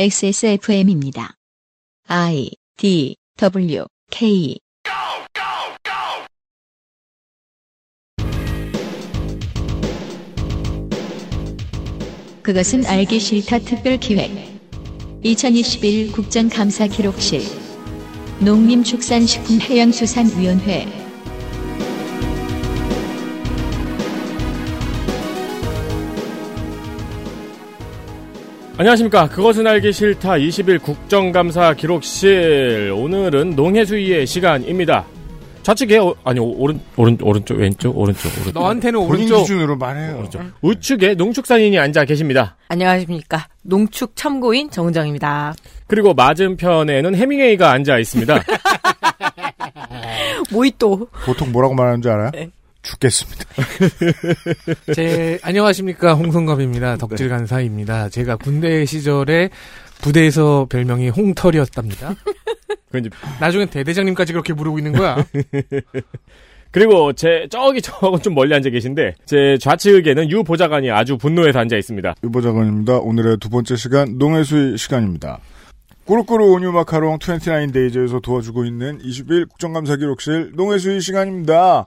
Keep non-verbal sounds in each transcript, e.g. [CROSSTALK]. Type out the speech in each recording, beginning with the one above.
XSFM입니다. I D W K. 그것은 알기 싫다 특별 기획. 2021 국정감사 기록실. 농림축산식품해양수산위원회 안녕하십니까. 그것은 알기 싫다 20일 국정감사 기록실. 오늘은 농해수위의 시간입니다. 좌측에, 어, 아니, 오- 오른, 오른, 오른쪽, 왼쪽, 오른쪽, 오른쪽. 너한테는 오른쪽. 기준으로 말해요. 오른쪽. 우측에 농축산인이 앉아 계십니다. 안녕하십니까. 농축 참고인 정정입니다. 그리고 맞은편에는 해밍웨이가 앉아 있습니다. [LAUGHS] 모히또. 보통 뭐라고 말하는 줄 알아요? 네. 죽겠습니다. [LAUGHS] 제, 안녕하십니까. 홍성갑입니다. 덕질 간사입니다. 제가 군대 시절에 부대에서 별명이 홍털이었답니다. [LAUGHS] 그 나중에 대대장님까지 그렇게 부르고 있는 거야. [LAUGHS] 그리고 제 저기 저건 좀 멀리 앉아 계신데 제 좌측에는 유 보좌관이 아주 분노해서 앉아 있습니다. 유보자관입니다. 오늘의 두 번째 시간 농해수의 시간입니다. 꾸루꾸루 온유 마카롱 29데이즈에서 도와주고 있는 21 국정감사 기록실 농해수의 시간입니다.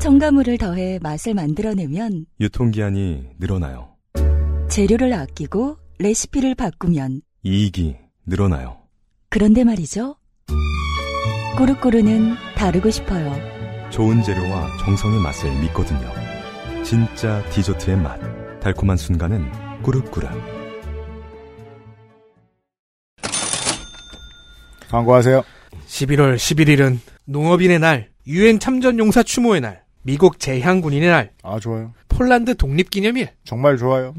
첨가물을 더해 맛을 만들어내면 유통기한이 늘어나요. 재료를 아끼고 레시피를 바꾸면 이익이 늘어나요. 그런데 말이죠. 꾸르꾸르는 다르고 싶어요. 좋은 재료와 정성의 맛을 믿거든요. 진짜 디저트의 맛. 달콤한 순간은 꾸르꾸르. 광고하세요. 11월 11일은 농업인의 날, 유엔 참전 용사 추모의 날, 미국 제향군인의 날, 아, 좋아요. 폴란드 독립기념일, 정말 좋아요.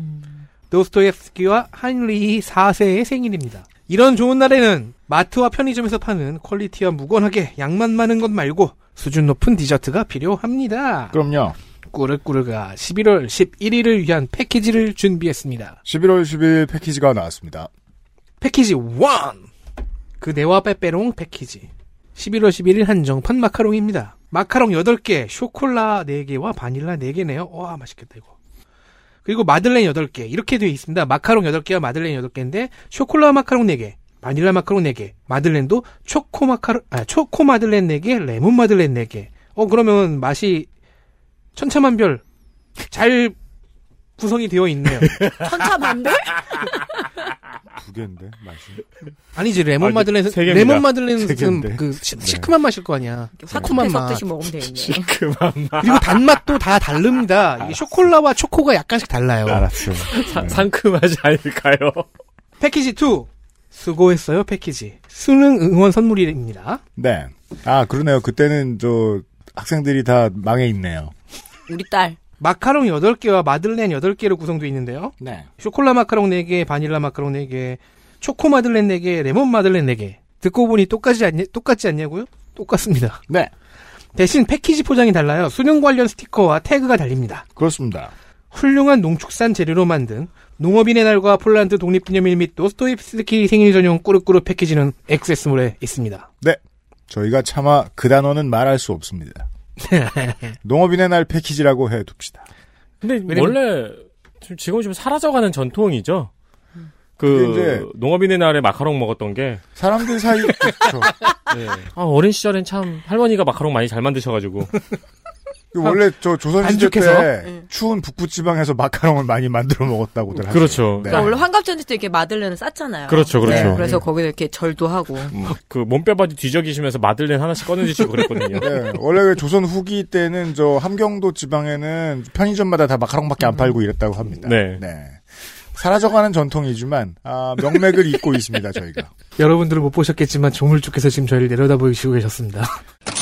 도스토옙스키와 하인리히 4세의 생일입니다. 이런 좋은 날에는 마트와 편의점에서 파는 퀄리티와 무관하게 양만 많은 것 말고 수준 높은 디저트가 필요합니다. 그럼요. 꾸르꾸르가 11월 11일을 위한 패키지를 준비했습니다. 11월 10일 패키지가 나왔습니다. 패키지 1! 그 네와 빼빼롱 패키지. 11월 11일 한정판 마카롱입니다. 마카롱 8개, 쇼콜라 4개와 바닐라 4개네요. 와, 맛있겠다, 이거. 그리고 마들렌 8개. 이렇게 되어 있습니다. 마카롱 8개와 마들렌 8개인데, 쇼콜라 마카롱 4개, 바닐라 마카롱 4개, 마들렌도 초코 마카롱, 아, 초코 마들렌 4개, 레몬 마들렌 4개. 어, 그러면 맛이 천차만별 잘 구성이 되어 있네요. [LAUGHS] 천차만별? [LAUGHS] 두 개인데, 맛이. 아니지 레몬 아니, 마들렌 세 개입니다. 레몬 마들렌은. 그 시, 시큼한 맛일 거 아니야. 사쿠만 사쿠만 맛. 섞듯이 먹으면 되겠네. 그만 마. 그리고 단맛도 다 다릅니다. 이게 쇼콜라와 초코가 약간씩 달라요. 알았어요. 사- 네. 상큼하지 않을까요? 패키지 2 수고했어요 패키지 수능 응원 선물입니다. 네. 아, 그러네요. 그때는 저 학생들이 다 망해 있네요. 우리 딸. 마카롱 8개와 마들렌 8개로 구성되어 있는데요. 네. 쇼콜라 마카롱 4개, 바닐라 마카롱 4개, 초코 마들렌 4개, 레몬 마들렌 4개. 듣고 보니 똑같지 않냐, 똑같지 않냐고요? 똑같습니다. 네. 대신 패키지 포장이 달라요. 수능 관련 스티커와 태그가 달립니다. 그렇습니다. 훌륭한 농축산 재료로 만든 농업인의 날과 폴란드 독립기념일 및 도스토옙스키 생일 전용 꾸르꾸르 패키지는 XS몰에 있습니다. 저희가 차마 그 단어는 말할 수 없습니다. [LAUGHS] 농업인의 날 패키지라고 해둡시다. 근데 원래 지금 지금 좀 사라져가는 전통이죠. 그 이제- 농업인의 날에 마카롱 먹었던 게 사람들 사이, [LAUGHS] 그렇죠. 아, 어린 시절엔 참 할머니가 마카롱 많이 잘 만드셔가지고 그 [LAUGHS] 원래 저 조선시대? 때 추운 북부 지방에서 마카롱을 많이 만들어 먹었다고들 하죠. 그렇죠. 네. 그러니까 원래 환갑잔치 때 이렇게 마들렌을 쌌잖아요. 그렇죠, 그렇죠. 네, 그래서 거기서 이렇게 절도 하고. 그 몸빼바지 뒤적이시면서 마들렌 하나씩 꺼내주시고 그랬거든요. 네, 원래 그 조선 후기 때는 저 함경도 지방에는 편의점마다 다 마카롱밖에 안 팔고 이랬다고 합니다. 네. 사라져가는 전통이지만 아, 명맥을 잇고 있습니다 저희가. [LAUGHS] 여러분들은 못 보셨겠지만 조물주께서 지금 저희를 내려다보시고 계셨습니다. [LAUGHS]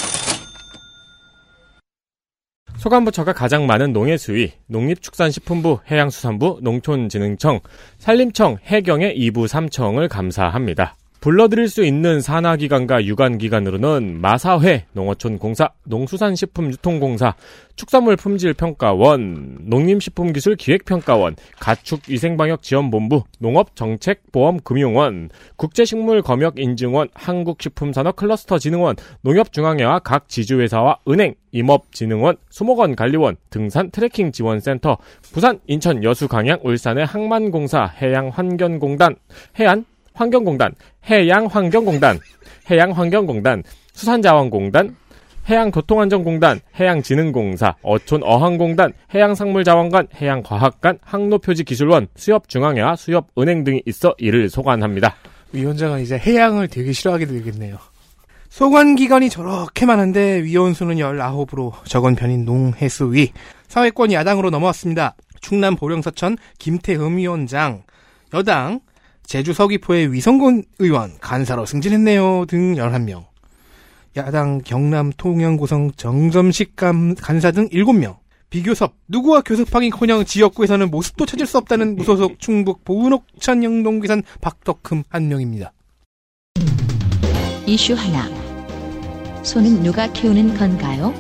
소관부처가 가장 많은 농해수위, 농립축산식품부, 해양수산부, 농촌진흥청, 산림청, 해경의 2부 3청을 감사합니다. 불러드릴 수 있는 산하기관과 유관기관으로는 마사회, 농어촌 공사, 농수산식품유통공사, 축산물품질평가원, 농림식품기술기획평가원, 가축위생방역지원본부, 농업정책보험금융원, 국제식물검역인증원, 한국식품산업클러스터진흥원, 농협중앙회와 각 지주회사와 은행, 임업진흥원, 수목원 관리원, 등산 트레킹 지원센터, 부산, 인천, 여수, 강양, 울산의 항만공사, 해양환경공단, 해안, 환경공단, 해양환경공단, 해양환경공단, 수산자원공단, 해양교통안전공단, 해양진흥공사, 어촌어항공단, 해양상물자원관, 해양과학관, 항로표지기술원, 수협중앙회와 수협은행 등이 있어 이를 소관합니다. 위원장은 이제 해양을 되게 싫어하게 되겠네요. 소관기관이 저렇게 많은데 위원수는 19으로 적은 편인 농해수위. 사회권 야당으로 넘어왔습니다. 충남 보령서천 김태흠 위원장, 여당 제주 서귀포의 위성곤 의원 간사로 승진했네요 등 11명. 야당 경남 통영고성 정점식 감, 간사 등 7명. 비교섭 누구와 교섭하기커녕 지역구에서는 모습도 찾을 수 없다는 무소속 충북 보은옥천 영동귀산 박덕흠 한 명입니다. 이슈 하나. 소는 누가 키우는 건가요?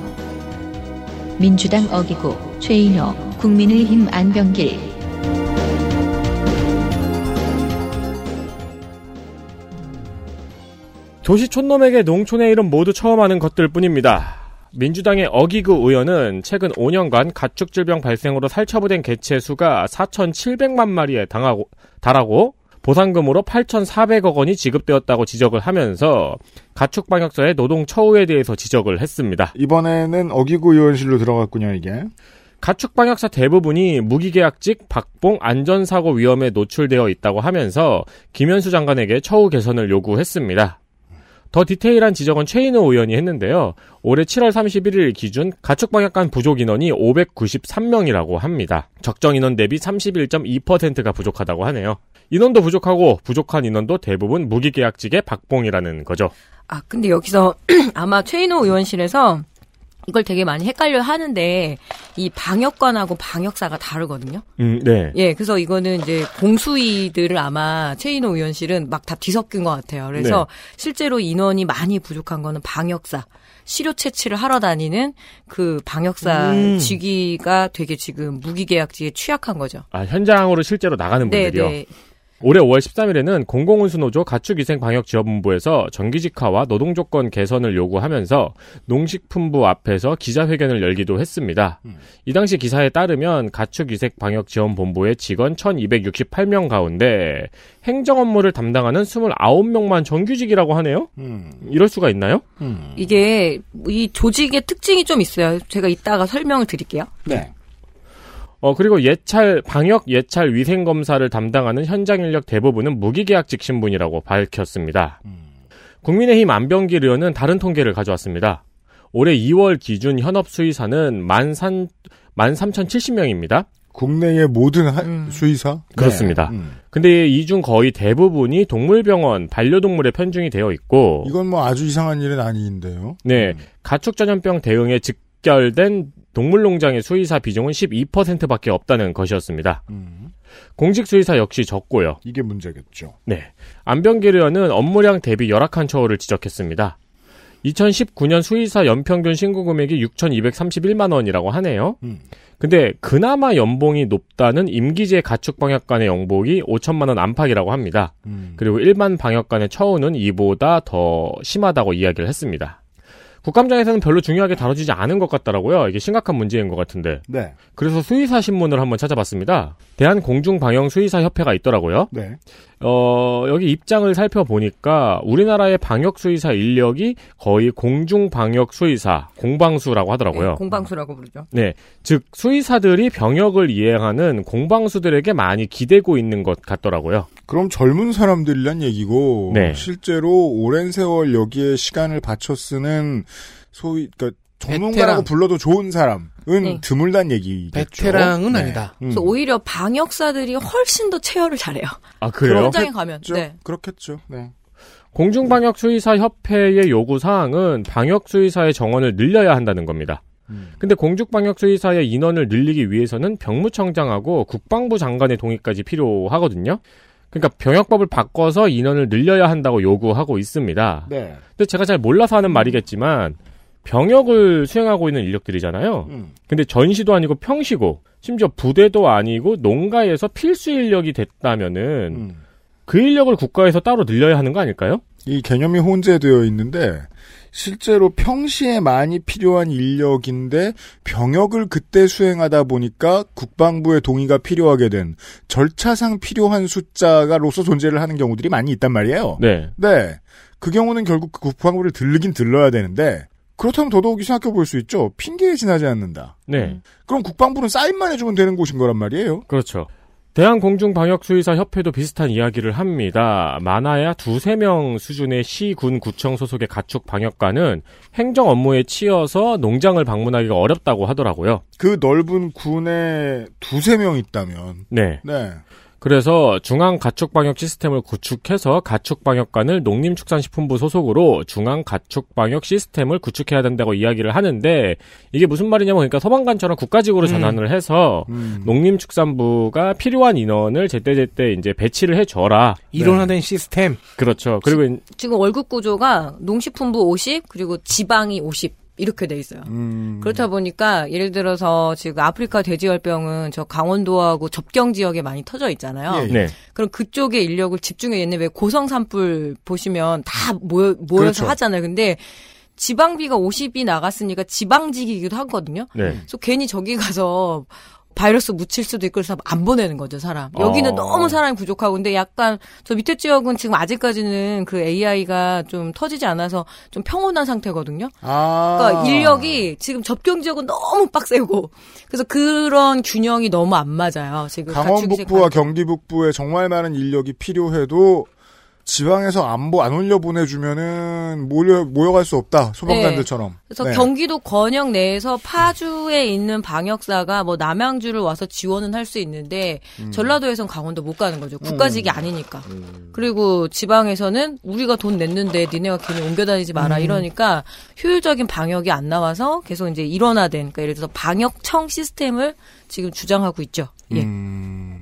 민주당 어기고 최인호, 국민의힘 안병길. 도시 촌놈에게 농촌의 이름 모두 처음 하는 것들 뿐입니다. 민주당의 어기구 의원은 최근 5년간 가축질병 발생으로 살처부된 개체 수가 4,700만 마리에 당하고, 달하고 보상금으로 8,400억 원이 지급되었다고 지적을 하면서 가축방역서의 노동 처우에 대해서 지적을 했습니다. 이번에는 어기구 의원실로 들어갔군요, 이게. 가축방역사 대부분이 무기계약직, 박봉, 안전사고 위험에 노출되어 있다고 하면서 김현수 장관에게 처우 개선을 요구했습니다. 더 디테일한 지적은 최인호 의원이 했는데요. 올해 7월 31일 기준 가축방역관 부족 인원이 593명이라고 합니다. 적정 인원 대비 31.2%가 부족하다고 하네요. 인원도 부족하고 부족한 인원도 대부분 무기계약직의 박봉이라는 거죠. 아, 근데 여기서 [CLEARS THROAT] 아마 최인호 의원실에서 이걸 되게 많이 헷갈려 하는데 이 방역관하고 방역사가 다르거든요. 음, 네. 예, 그래서 이거는 이제 공수위들을 아마 최인호 의원실은 막 다 뒤섞인 것 같아요. 그래서 네. 실제로 인원이 많이 부족한 거는 방역사. 시료 채취를 하러 다니는 그 방역사 음. 직위가 되게 지금 무기계약직에 취약한 거죠. 아, 현장으로 실제로 나가는 네, 분들이요. 네. 올해 5월 13일에는 공공운수노조 가축위생방역지원본부에서 정기직화와 노동조건 개선을 요구하면서 농식품부 앞에서 기자회견을 열기도 했습니다. 이 당시 기사에 따르면 가축위생방역지원본부의 직원 1268명 가운데 행정 업무를 담당하는 29명만 정규직이라고 하네요? 음. 이럴 수가 있나요? 이게 이 조직의 특징이 좀 있어요. 제가 이따가 설명을 드릴게요. 네. 어, 그리고 예찰, 방역 예찰 위생 검사를 담당하는 현장 인력 대부분은 무기계약직 신분이라고 밝혔습니다. 국민의힘 안병길 의원은 다른 통계를 가져왔습니다. 올해 2월 기준 현업 수의사는 13, 13,070명입니다. 국내의 모든 하- 수의사? 그렇습니다. 네. 음. 근데 이 중 거의 대부분이 동물병원, 반려동물에 편중이 되어 있고, 이건 뭐 아주 이상한 일은 아닌데요. 네, 가축 전염병 대응에 직결된 동물농장의 수의사 비중은 12%밖에 없다는 것이었습니다. 공직 수의사 역시 적고요. 이게 문제겠죠. 네. 안병길 의원은 업무량 대비 열악한 처우를 지적했습니다. 2019년 수의사 연평균 신고 금액이 6,231만 원이라고 하네요. 음. 근데 그나마 연봉이 높다는 임기제 가축 방역관의 연봉이 5천만 원 안팎이라고 합니다. 음. 그리고 일반 방역관의 처우는 이보다 더 심하다고 이야기를 했습니다. 국감장에서는 별로 중요하게 다뤄지지 않은 것 같더라고요. 이게 심각한 문제인 것 같은데. 네. 그래서 수의사 신문을 한번 찾아봤습니다. 대한공중방역수의사 협회가 있더라고요. 네. 어, 여기 입장을 살펴보니까 우리나라의 방역수의사 인력이 거의 공중방역수의사, 공방수라고 하더라고요. 네, 공방수라고 부르죠. 네. 즉, 수의사들이 병역을 이행하는 공방수들에게 많이 기대고 있는 것 같더라고요. 그럼 젊은 사람들이란 얘기고 네. 실제로 오랜 세월 여기에 시간을 바쳐 쓰는 소위 그러니까 전문가라고 베테랑. 불러도 좋은 사람은 네. 드물단 얘기겠죠. 베테랑은 네. 아니다. 음. 그래서 오히려 방역사들이 훨씬 더 체열을 잘해요. 아, 그래요? 현장에 가면. 네. 그렇겠죠. 네. 공중방역수의사 협회의 요구 사항은 방역수의사의 정원을 늘려야 한다는 겁니다. 음. 근데 공중방역수의사의 인원을 늘리기 위해서는 병무청장하고 국방부 장관의 동의까지 필요하거든요. 그러니까 병역법을 바꿔서 인원을 늘려야 한다고 요구하고 있습니다. 네. 근데 제가 잘 몰라서 하는 말이겠지만 병역을 수행하고 있는 인력들이잖아요. 음. 근데 전시도 아니고 평시고 심지어 부대도 아니고 농가에서 필수 인력이 됐다면은 음. 그 인력을 국가에서 따로 늘려야 하는 거 아닐까요? 이 개념이 혼재되어 있는데 실제로 평시에 많이 필요한 인력인데 병역을 그때 수행하다 보니까 국방부의 동의가 필요하게 된 절차상 필요한 숫자가로서 존재를 하는 경우들이 많이 있단 말이에요. 네. 네. 그 경우는 결국 그 국방부를 들르긴 들러야 되는데 그렇다면 더더욱이 생각해 볼 수 있죠. 핑계에 지나지 않는다. 네. 그럼 국방부는 사인만 해주면 되는 곳인 거란 말이에요. 그렇죠. 대한공중방역수의사 협회도 비슷한 이야기를 합니다. 많아야 두세 명 수준의 시, 군, 구청 소속의 가축 방역관은 행정 업무에 치여서 농장을 방문하기가 어렵다고 하더라고요. 그 넓은 군에 두세 명 있다면. 네. 네. 그래서 중앙 가축 방역 시스템을 구축해서 가축 방역관을 농림축산식품부 소속으로 중앙 가축 방역 시스템을 구축해야 된다고 이야기를 하는데 이게 무슨 말이냐면 그러니까 소방관처럼 국가직으로 음. 전환을 해서 음. 농림축산부가 필요한 인원을 제때제때 이제 배치를 해줘라. 이론화된 시스템. 그렇죠. 그리고 지금 월급 구조가 농식품부 50 그리고 지방이 50 이렇게 돼 있어요. 음. 그렇다 보니까 예를 들어서 지금 아프리카 돼지열병은 저 강원도하고 접경 지역에 많이 터져 있잖아요. 예, 예. 네. 그럼 그쪽에 인력을 집중해 옛날 왜 고성 산불 보시면 다 모여 모여서 그렇죠. 하잖아요. 근데 지방비가 50이 나갔으니까 지방직이기도 하거든요. 네. 그래서 괜히 저기 가서 바이러스 묻힐 수도 있고 그래서 안 보내는 거죠 사람. 여기는 어. 너무 사람이 부족하고 근데 약간 저 밑에 지역은 지금 아직까지는 그 AI가 좀 터지지 않아서 좀 평온한 상태거든요. 아. 그러니까 인력이 지금 접경 지역은 너무 빡세고 그래서 그런 균형이 너무 안 맞아요. 지금 강원 북부와 경기 북부에 정말 많은 인력이 필요해도 지방에서 안보 안 올려 보내주면은 모여 모여갈 수 없다 소방관들처럼. 그래서 네. 경기도 권역 내에서 파주에 있는 방역사가 뭐 남양주를 와서 지원은 할 수 있는데 음. 전라도에선 강원도 못 가는 거죠. 국가직이 아니니까. 그리고 지방에서는 우리가 돈 냈는데 니네가 괜히 옮겨 다니지 마라 음. 이러니까 효율적인 방역이 안 나와서 계속 이제 일원화된 그러니까 예를 들어서 방역청 시스템을 지금 주장하고 있죠. 예.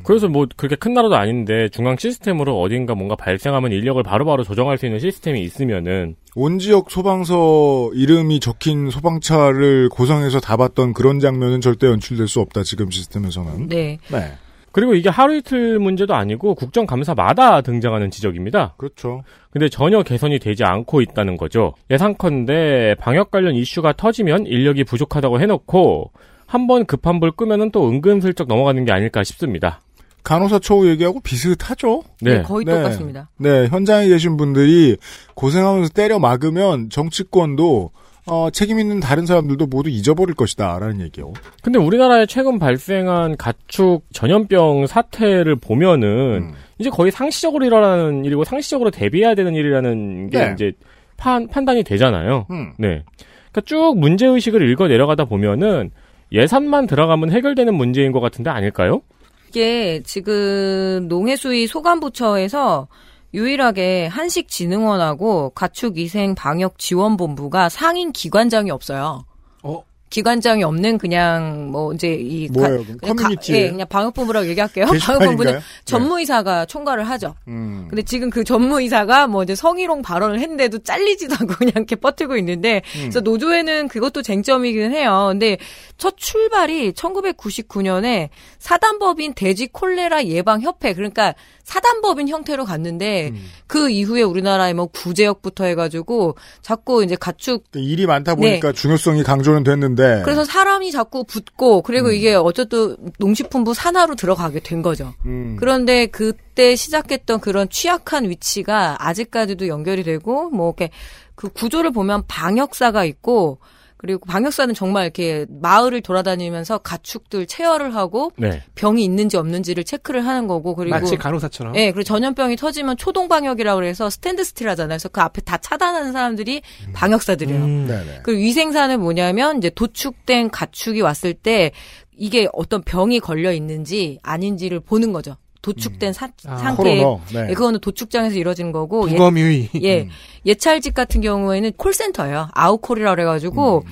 음. 그래서 뭐 그렇게 큰 나라도 아닌데 중앙 시스템으로 어딘가 뭔가 발생하면 인력을 바로바로 조정할 수 있는 시스템이 있으면은 온 지역 소방서 이름이 적힌 소방차를 고성에서 다 봤던 그런 장면은 절대 연출될 수 없다 지금 시스템에서는. 네. 네. 그리고 이게 하루 이틀 문제도 아니고 국정감사마다 등장하는 지적입니다. 그렇죠. 근데 전혀 개선이 되지 않고 있다는 거죠. 예상컨대 방역 관련 이슈가 터지면 인력이 부족하다고 해놓고 한 번 급한 불 끄면은 또 은근슬쩍 넘어가는 게 아닐까 싶습니다. 간호사 초우 얘기하고 비슷하죠. 네, 네. 거의 네. 똑같습니다. 네, 현장에 계신 분들이 고생하면서 때려 막으면 정치권도 어, 책임 있는 다른 사람들도 모두 잊어버릴 것이다라는 얘기요. 근데 우리나라에 최근 발생한 가축 전염병 사태를 보면은 음. 이제 거의 상시적으로 일어나는 일이고 상시적으로 대비해야 되는 일이라는 게 네. 이제 판, 판단이 되잖아요. 음. 네. 그러니까 쭉 문제 의식을 읽어 내려가다 보면은 예산만 들어가면 해결되는 문제인 것 같은데 아닐까요? 이게 지금 농해수위 소관부처에서 유일하게 한식진흥원하고 가축위생방역지원본부가 상인 기관장이 없어요. 어? 기관장이 없는 그냥 뭐 이제 이 뭐예요, 그럼? 그냥 커뮤니티예요? 예, 그냥 방역본부라고 얘기할게요. [LAUGHS] 방역본부는 네. 전무이사가 총괄을 하죠. 음. 근데 지금 그 전무이사가 뭐 이제 성희롱 발언을 했는데도 잘리지도 않고 [LAUGHS] 그냥 이렇게 버티고 있는데, 음. 그래서 노조에는 그것도 쟁점이긴 해요. 근데 첫 출발이 1999년에 사단법인 돼지 콜레라 예방 협회, 그러니까 사단법인 형태로 갔는데, 음. 그 이후에 우리나라에 뭐 구제역부터 해가지고 자꾸 이제 가축 일이 많다 보니까 중요성이 강조는 됐는데. 네. 그래서 사람이 자꾸 붙고 그리고 음. 이게 어쨌든 농식품부 산하로 들어가게 된 거죠. 음. 그런데 그때 시작했던 그런 취약한 위치가 아직까지도 연결이 되고 뭐 이렇게 그 구조를 보면 방역사가 있고 그리고 방역사는 정말 이렇게 마을을 돌아다니면서 가축들 채혈을 하고 네. 병이 있는지 없는지를 체크를 하는 거고 그리고 마치 간호사처럼. 예, 그리고 전염병이 터지면 초동 방역이라고 그래서 standstill 하잖아요. 그래서 그 앞에 다 차단하는 사람들이 방역사들이에요. 음. 네네. 그리고 위생사는 뭐냐면 이제 도축된 가축이 왔을 때 이게 어떤 병이 걸려 있는지 아닌지를 보는 거죠. 도축된 사- 아, 상태에 코로나. 네. 예, 그거는 도축장에서 이루어지는 거고 예, 부검유의. 예 음. 예찰직 같은 경우에는 콜센터예요. 아웃콜이라 그래가지고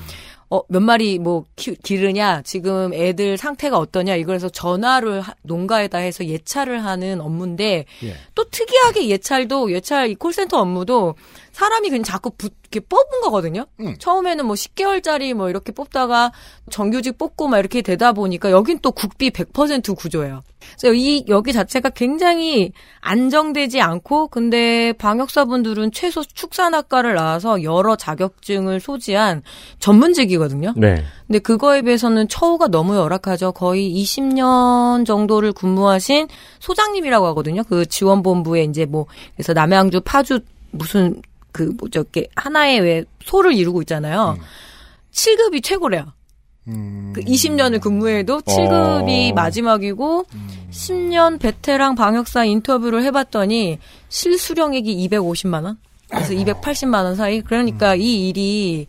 어, 몇 마리 뭐 키, 기르냐, 지금 애들 상태가 어떠냐, 이거에서 전화를 하- 농가에다 해서 예찰을 하는 업무인데, 예. 또 특이하게 예찰도, 예찰 이 콜센터 업무도 사람이 그냥 자꾸 붙, 이렇게 뽑은 거거든요. 음. 처음에는 뭐 10개월짜리 뭐 이렇게 뽑다가 정규직 뽑고 막 이렇게 되다 보니까 여긴 또 국비 100% 구조예요. 그래서 이 여기 자체가 굉장히 안정되지 않고 근데 방역사분들은 최소 축산학과를 나와서 여러 자격증을 소지한 전문직이거든요. 네. 근데 그거에 비해서는 처우가 너무 열악하죠. 거의 20년 정도를 근무하신 소장님이라고 하거든요. 그 지원본부에 이제 뭐 그래서 남양주 파주 무슨 그 뭐죠 이렇게 하나의 왜 소를 이루고 있잖아요. 7급이 최고래요. 음. 그 20년을 근무해도 7급이 어. 마지막이고 10년 베테랑 방역사 인터뷰를 해봤더니 실수령액이 250만 원, 그래서 280만 원 사이. 그러니까 이 일이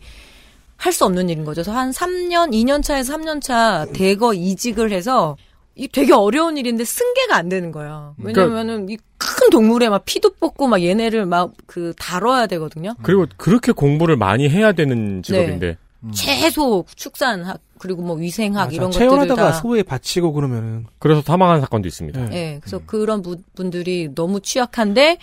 할 수 없는 일인 거죠. 그래서 한 3년, 2년 차에서 3년 차 대거 이직을 해서 이 되게 어려운 일인데 승계가 안 되는 거예요. 왜냐면은 이 큰 동물에 막 피도 뽑고 막 얘네를 막 그 다뤄야 되거든요. 그리고 그렇게 공부를 많이 해야 되는 직업인데. 최소 축산학 그리고 뭐 위생학 맞아. 이런 것들을 다 소에 바치고 그러면은 그래서 사망한 사건도 있습니다. 네. 예, 그래서 그런 부- 분들이 너무 취약한데,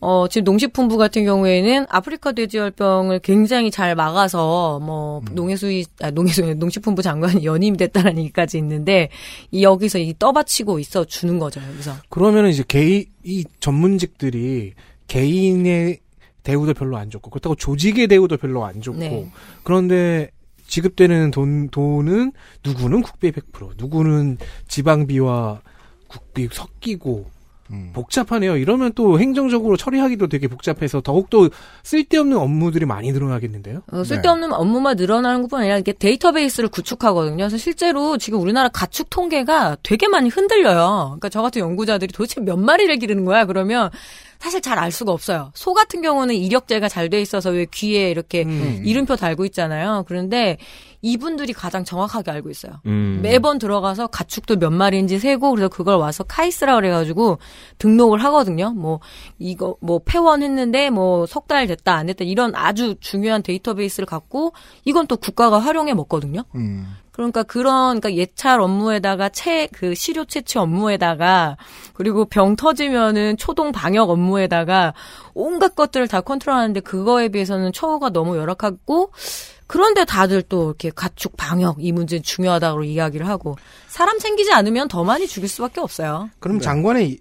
어, 지금 농식품부 같은 경우에는 아프리카 돼지열병을 굉장히 잘 막아서, 뭐, 농해수위, 아, 농해수위, 농식품부 장관이 [LAUGHS] 연임이 됐다는 얘기까지 있는데, 이 여기서 이 떠받치고 있어 주는 거죠, 여기서. 그러면은 이제 개인 이 전문직들이 개인의 대우도 별로 안 좋고 그렇다고 조직의 대우도 별로 안 좋고 네. 그런데 지급되는 돈 돈은 누구는 국비 100% 누구는 지방비와 국비 섞이고 음. 복잡하네요. 이러면 또 행정적으로 처리하기도 되게 복잡해서 더욱더 쓸데없는 업무들이 많이 늘어나겠는데요. 어, 쓸데없는 업무만 늘어나는 것뿐 아니라 이게 데이터베이스를 구축하거든요. 그래서 실제로 지금 우리나라 가축 통계가 되게 많이 흔들려요. 그러니까 저 같은 연구자들이 도대체 몇 마리를 기르는 거야? 그러면 사실 잘 알 수가 없어요. 소 같은 경우는 이력제가 잘 돼 있어서 왜 귀에 이렇게 음. 이름표 달고 있잖아요. 그런데 이분들이 가장 정확하게 알고 있어요. 음. 매번 들어가서 가축도 몇 마리인지 세고 그래서 그걸 와서 카이스라 그래가지고 등록을 하거든요. 뭐 이거 뭐 폐원했는데 뭐 석 달 됐다 안 됐다 이런 아주 중요한 데이터베이스를 갖고 이건 또 국가가 활용해 먹거든요. 음. 그러니까 그런 그러니까 예찰 업무에다가 채 그 시료 채취 업무에다가 그리고 병 터지면은 초동 방역 업무에다가 온갖 것들을 다 컨트롤하는데 그거에 비해서는 처우가 너무 열악하고 그런데 다들 또 이렇게 가축 방역 이 문제 중요하다고 이야기를 하고 사람 챙기지 않으면 더 많이 죽일 수밖에 없어요. 그럼 장관의 이-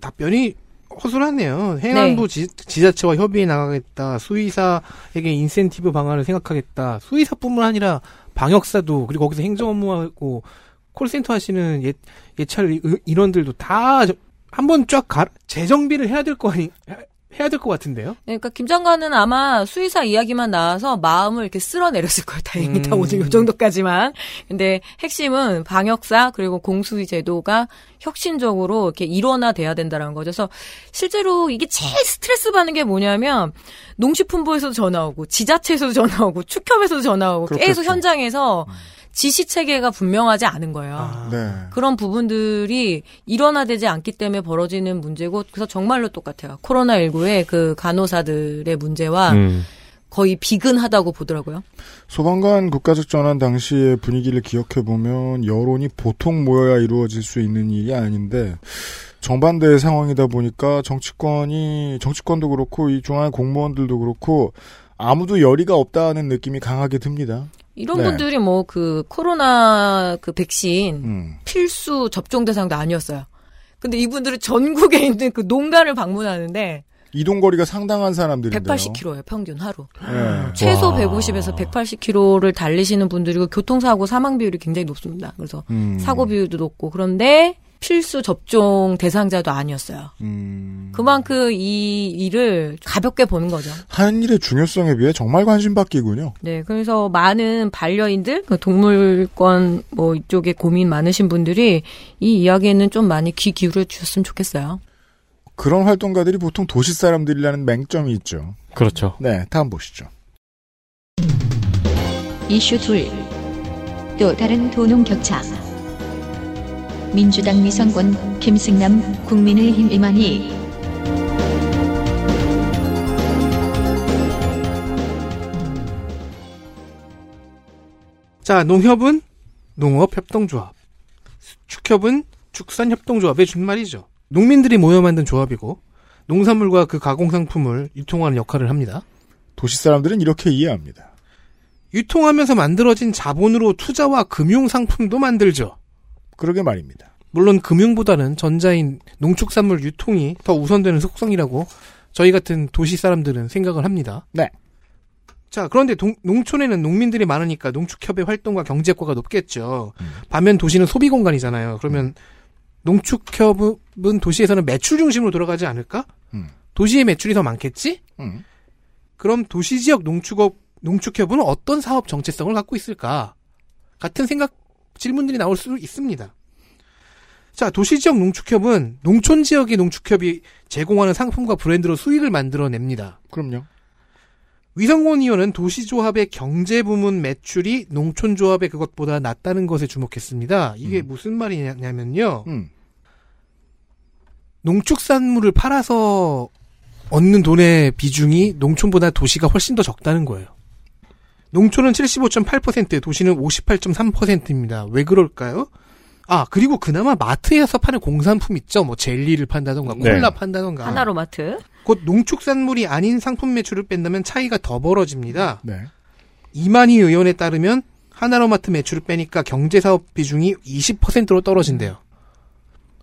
답변이 허술하네요. 행안부 지, 지자체와 협의해 나가겠다. 수의사에게 인센티브 방안을 생각하겠다. 수의사뿐만 아니라 방역사도 그리고 거기서 행정 업무하고 콜센터 하시는 예, 예찰 이- 인원들도 다 한번 쫙 재정비를 해야 될 거 아니 해야 될 것 같은데요. 그러니까 김 장관은 아마 수의사 이야기만 나와서 마음을 이렇게 쓸어내렸을 거예요. [LAUGHS] 다행이다. 음. 오늘 요 정도까지만. 근데 핵심은 방역사 그리고 공수위 제도가 혁신적으로 이렇게 일원화돼야 된다는 거죠. 그래서 실제로 이게 제일 스트레스 받는 게 뭐냐면 농식품부에서도 전화 오고 지자체에서도 전화 오고 축협에서도 전화 오고 계속 그렇겠죠. 현장에서 지시 체계가 분명하지 않은 거예요. 아, 네. 그런 부분들이 일원화되지 않기 때문에 벌어지는 문제고 그래서 정말로 똑같아요. 코로나 19의 그 간호사들의 문제와 음. 거의 비근하다고 보더라고요. 소방관 국가적 전환 당시의 분위기를 기억해 보면 여론이 보통 모여야 이루어질 수 있는 일이 아닌데 정반대의 상황이다 보니까 정치권이 정치권도 그렇고 이 중앙의 공무원들도 그렇고 아무도 열의가 없다는 느낌이 강하게 듭니다. 이런 네. 분들이 뭐 그 코로나 그 백신 음. 필수 접종 대상도 아니었어요. 근데 이분들은 전국에 있는 그 농가를 방문하는데 이동 거리가 상당한 사람들인데요. 180km예요, 평균 하루. 예. 최소 와. 150에서 180km를 달리시는 분들이고 교통사고 사망 비율이 굉장히 높습니다. 그래서 음. 사고 비율도 높고 그런데 필수 접종 대상자도 아니었어요. 음. 그만큼 이 일을 가볍게 보는 거죠. 하는 일의 중요성에 비해 정말 관심 받기군요. 네, 그래서 많은 반려인들, 그 동물권 뭐 이쪽에 고민 많으신 분들이 이 이야기에는 좀 많이 귀 기울여 주셨으면 좋겠어요. 그런 활동가들이 보통 도시 사람들이라는 맹점이 있죠. 그렇죠. 네, 다음 보시죠. 이슈 둘. 또 다른 도농 격차. 민주당 미성권 김승남 국민의힘 이만희 자, 농협은 농업협동조합, 축협은 축산협동조합의 준말이죠. 농민들이 모여 만든 조합이고 농산물과 그 가공상품을 유통하는 역할을 합니다. 도시 사람들은 이렇게 이해합니다. 유통하면서 만들어진 자본으로 투자와 금융상품도 만들죠. 그러게 말입니다. 물론 금융보다는 전자인 농축산물 유통이 더 우선되는 속성이라고 저희 같은 도시 사람들은 생각을 합니다. 네. 자, 그런데 동- 농촌에는 농민들이 많으니까 농축협의 활동과 경제 효과가 높겠죠. 반면 도시는 소비 공간이잖아요. 그러면 농축협은 도시에서는 매출 중심으로 돌아가지 않을까? 음. 도시의 매출이 더 많겠지? 음. 그럼 도시 지역 농축업 농축협은 어떤 사업 정체성을 갖고 있을까? 같은 생각 질문들이 나올 수 있습니다. 자, 도시 지역 농축협은 농촌 지역의 농축협이 제공하는 상품과 브랜드로 수익을 만들어냅니다. 그럼요. 위성곤 의원은 도시조합의 경제 부문 매출이 농촌조합의 그것보다 낮다는 것에 주목했습니다. 이게 무슨 말이냐면요. 음. 농축산물을 팔아서 얻는 돈의 비중이 농촌보다 도시가 훨씬 더 적다는 거예요. 농촌은 75.8%, 도시는 58.3%입니다. 왜 그럴까요? 아, 그리고 그나마 마트에서 파는 공산품 있죠. 뭐 젤리를 판다던가 네. 콜라 판다던가. 하나로 마트. 곧 농축산물이 아닌 상품 매출을 뺀다면 차이가 더 벌어집니다. 네. 이만희 의원에 따르면 하나로마트 매출을 빼니까 경제사업 비중이 20%로 떨어진대요.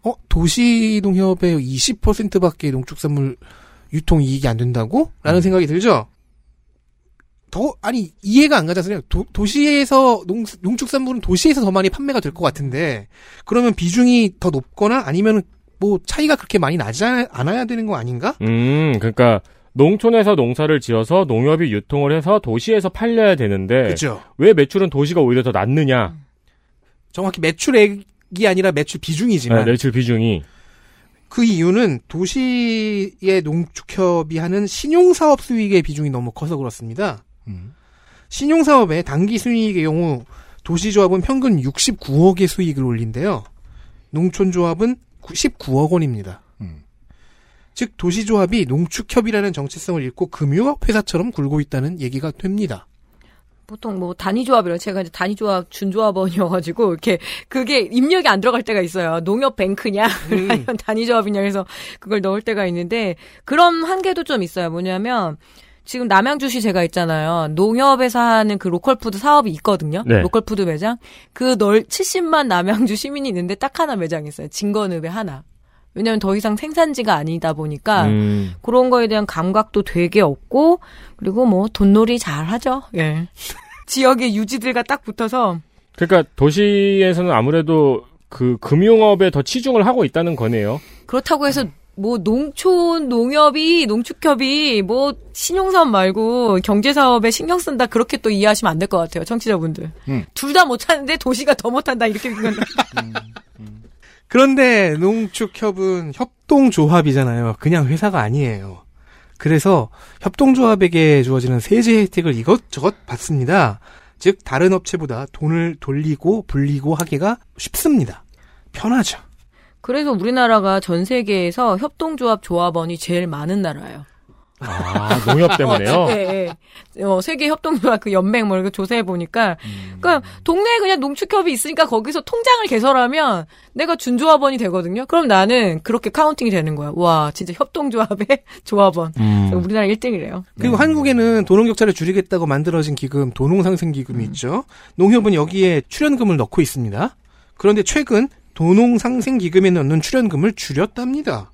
어? 도시농협의 20%밖에 농축산물 유통 이익이 안 된다고? 라는 생각이 들죠? 더, 아니, 이해가 안 가잖아요. 도, 도시에서, 농, 농축산물은 도시에서 더 많이 판매가 될 것 같은데, 그러면 비중이 더 높거나 아니면 뭐 차이가 그렇게 많이 나지 않- 않아야 되는 거 아닌가? 음, 그러니까 농촌에서 농사를 지어서 농협이 유통을 해서 도시에서 팔려야 되는데 그죠? 왜 매출은 도시가 오히려 더 낮느냐? 정확히 매출액이 아니라 매출 비중이지만, 네, 매출 비중이 그 이유는 도시의 농축협이 하는 신용사업 수익의 비중이 너무 커서 그렇습니다. 음. 신용사업의 단기 순이익의 경우 도시조합은 평균 69억의 수익을 올린대요. 농촌조합은 19억 원입니다. 음. 즉 도시조합이 농축협이라는 정체성을 잃고 금융업 회사처럼 굴고 있다는 얘기가 됩니다. 보통 뭐 단위조합이라 제가 이제 단위조합 준조합원이어가지고 이렇게 그게 입력이 안 들어갈 때가 있어요. 농협 뱅크냐 [LAUGHS] 아니면 단위조합이냐 해서 그걸 넣을 때가 있는데 그런 한계도 좀 있어요. 뭐냐면 지금 남양주시 제가 있잖아요. 농협에서 하는 그 로컬푸드 사업이 있거든요. 네. 로컬푸드 매장. 그 널 70만 남양주 시민이 있는데 딱 하나 매장 있어요. 진건읍에 하나. 왜냐면 더 이상 생산지가 아니다 보니까 음, 그런 거에 대한 감각도 되게 없고 그리고 뭐 돈놀이 잘 하죠. 예. [LAUGHS] 지역의 유지들과 딱 붙어서 그러니까 도시에서는 아무래도 그 금융업에 더 치중을 하고 있다는 거네요. 그렇다고 해서 뭐 농촌 농협이 농축협이 뭐 신용사업 말고 경제사업에 신경 쓴다 그렇게 또 이해하시면 안 될 것 같아요 청취자분들 음. 둘다 못하는데 도시가 더 못한다 이렇게 [LAUGHS] 생각을 그런데 농축협은 협동조합이잖아요. 그냥 회사가 아니에요. 그래서 협동조합에게 주어지는 세제 혜택을 이것저것 받습니다. 즉 다른 업체보다 돈을 돌리고 불리고 하기가 쉽습니다. 편하죠. 그래서 우리나라가 전 세계에서 협동조합 조합원이 제일 많은 나라예요. 아, 농협 때문에요? [LAUGHS] 예, 예. 어, 세계 협동조합 그 연맹 뭐 이렇게 조사해 보니까 음. 그러니까 동네에 그냥 농축협이 있으니까 거기서 통장을 개설하면 내가 준조합원이 되거든요. 그럼 나는 그렇게 카운팅이 되는 거야. 와, 진짜 협동조합의 [LAUGHS] 조합원. 음. 우리나라 1등이래요. 그리고 한국에는 도농 격차를 줄이겠다고 만들어진 기금 도농 상생 기금이 있죠. 농협은 여기에 출연금을 넣고 있습니다. 그런데 최근 도농상생기금에 넣는 출연금을 줄였답니다.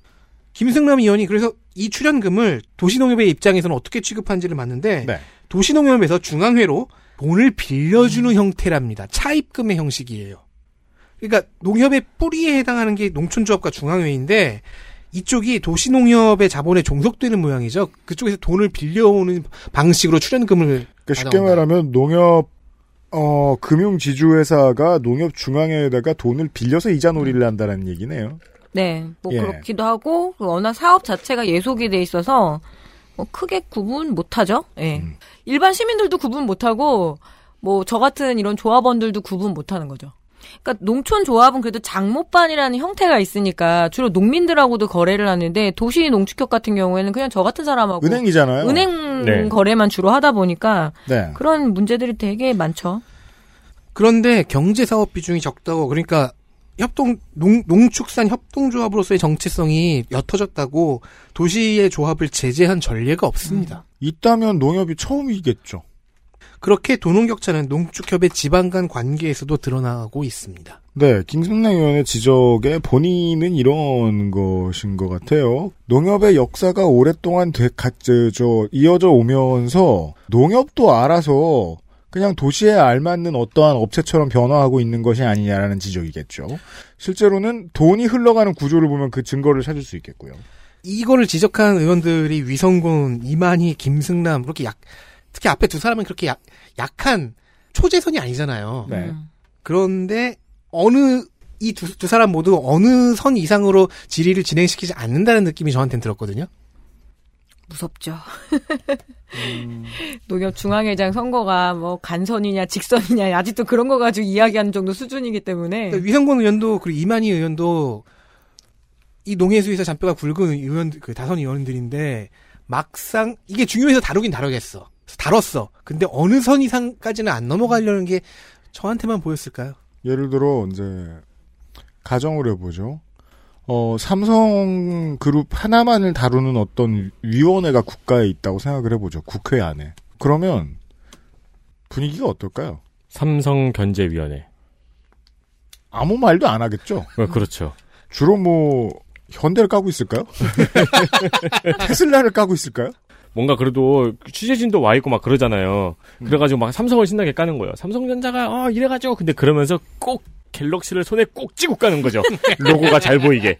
김승남 의원이 그래서 이 출연금을 도시농협의 입장에서는 어떻게 취급하는지를 봤는데 네. 도시농협에서 중앙회로 돈을 빌려주는 형태랍니다. 차입금의 형식이에요. 그러니까 농협의 뿌리에 해당하는 게 농촌조합과 중앙회인데 이쪽이 도시농협의 자본에 종속되는 모양이죠. 그쪽에서 돈을 빌려오는 방식으로 출연금을 그러니까 쉽게. 말하면 농협 어 금융 지주회사가 농협 중앙회에다가 돈을 빌려서 이자 놀이를 한다는 얘기네요. 네, 뭐 예. 그렇기도 하고 워낙 사업 자체가 예속이 돼 있어서 뭐 크게 구분 못하죠. 예. 음. 일반 시민들도 구분 못하고 뭐 저 같은 이런 조합원들도 구분 못하는 거죠. 그러니까 농촌 조합은 그래도 장모반이라는 형태가 있으니까 주로 농민들하고도 거래를 하는데 도시 농축협 같은 경우에는 그냥 저 같은 사람하고 은행이잖아요. 은행 네. 거래만 주로 하다 보니까 네. 그런 문제들이 되게 많죠. 그런데 경제 사업 비중이 적다고 그러니까 협동 농, 농축산 협동조합으로서의 정체성이 옅어졌다고 도시의 조합을 제재한 전례가 없습니다. 있다면 농협이 처음이겠죠. 그렇게 도농 격차는 농축협의 지방 간 관계에서도 드러나고 있습니다. 네, 김승남 의원의 지적에 본인은 이런 것인 것 같아요. 농협의 역사가 오랫동안 되, 가, 저, 저, 이어져 오면서 농협도 알아서 그냥 도시에 알맞는 어떠한 업체처럼 변화하고 있는 것이 아니냐라는 지적이겠죠. 실제로는 돈이 흘러가는 구조를 보면 그 증거를 찾을 수 있겠고요. 이거를 지적한 의원들이 위성군, 이만희, 김승남 그렇게 약 특히 앞에 두 사람은 그렇게 약, 약한 초재선이 아니잖아요. 네. 음. 그런데 어느 이두 두 사람 모두 어느 선 이상으로 질의를 진행시키지 않는다는 느낌이 저한테는 들었거든요. 무섭죠. 농협 중앙회장 선거가 뭐 간선이냐 직선이냐 아직도 그런 거 가지고 이야기하는 정도 수준이기 때문에 그러니까 위성군 의원도 그리고 이만희 의원도 이 농해수에서 잔뼈가 굵은 의원 그 다선 의원들인데 막상 이게 중요해서 다루긴 다루겠어. 다뤘어. 근데 어느 선 이상까지는 안 넘어가려는 게 저한테만 보였을까요? 예를 들어 이제 가정을 해보죠. 어, 삼성 그룹 하나만을 다루는 어떤 위원회가 국가에 있다고 생각을 해보죠. 국회 안에. 그러면 분위기가 어떨까요? 삼성 견제위원회. 아무 말도 안 하겠죠. 어, 그렇죠. 주로 뭐 현대를 까고 있을까요? [LAUGHS] 테슬라를 까고 있을까요? 뭔가 그래도 취재진도 와 있고 막 그러잖아요. 그래가지고 막 삼성을 신나게 까는 거예요. 삼성전자가 어 이래가지고 근데 그러면서 꼭 갤럭시를 손에 꼭 쥐고 까는 거죠. [LAUGHS] 로고가 잘 보이게.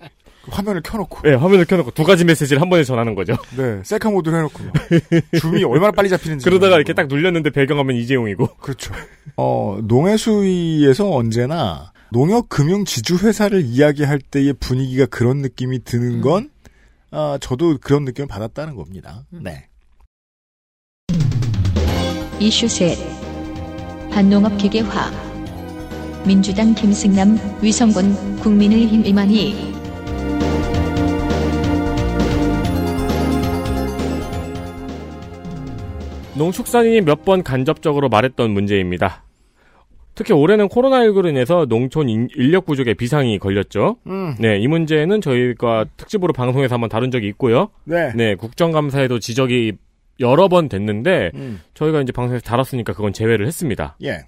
화면을 켜놓고. 네, 화면을 켜놓고 두 가지 메시지를 한 번에 전하는 거죠. [LAUGHS] 네, 셀카 모드로 해놓고. [LAUGHS] 줌이 얼마나 빨리 잡히는지. 그러다가 이렇게 딱 눌렸는데 배경화면 이재용이고. 그렇죠. 어, 농해수위에서 언제나 농협 금융 지주 회사를 이야기할 때의 분위기가 그런 느낌이 드는 건 아, 저도 그런 느낌을 받았다는 겁니다. 네. 이슈 셋 반농업 기계화 민주당 김승남 위성군 국민의힘 이만희 농축산인이 몇 번 간접적으로 말했던 문제입니다. 특히 올해는 코로나19로 인해서 농촌 인- 인력 부족에 비상이 걸렸죠. 음. 네, 이 문제는 저희가 특집으로 방송에서 한번 다룬 적이 있고요. 네. 네, 국정감사에도 지적이 여러 번 됐는데 음. 저희가 이제 방송에서 다뤘으니까 그건 제외를 했습니다. 예.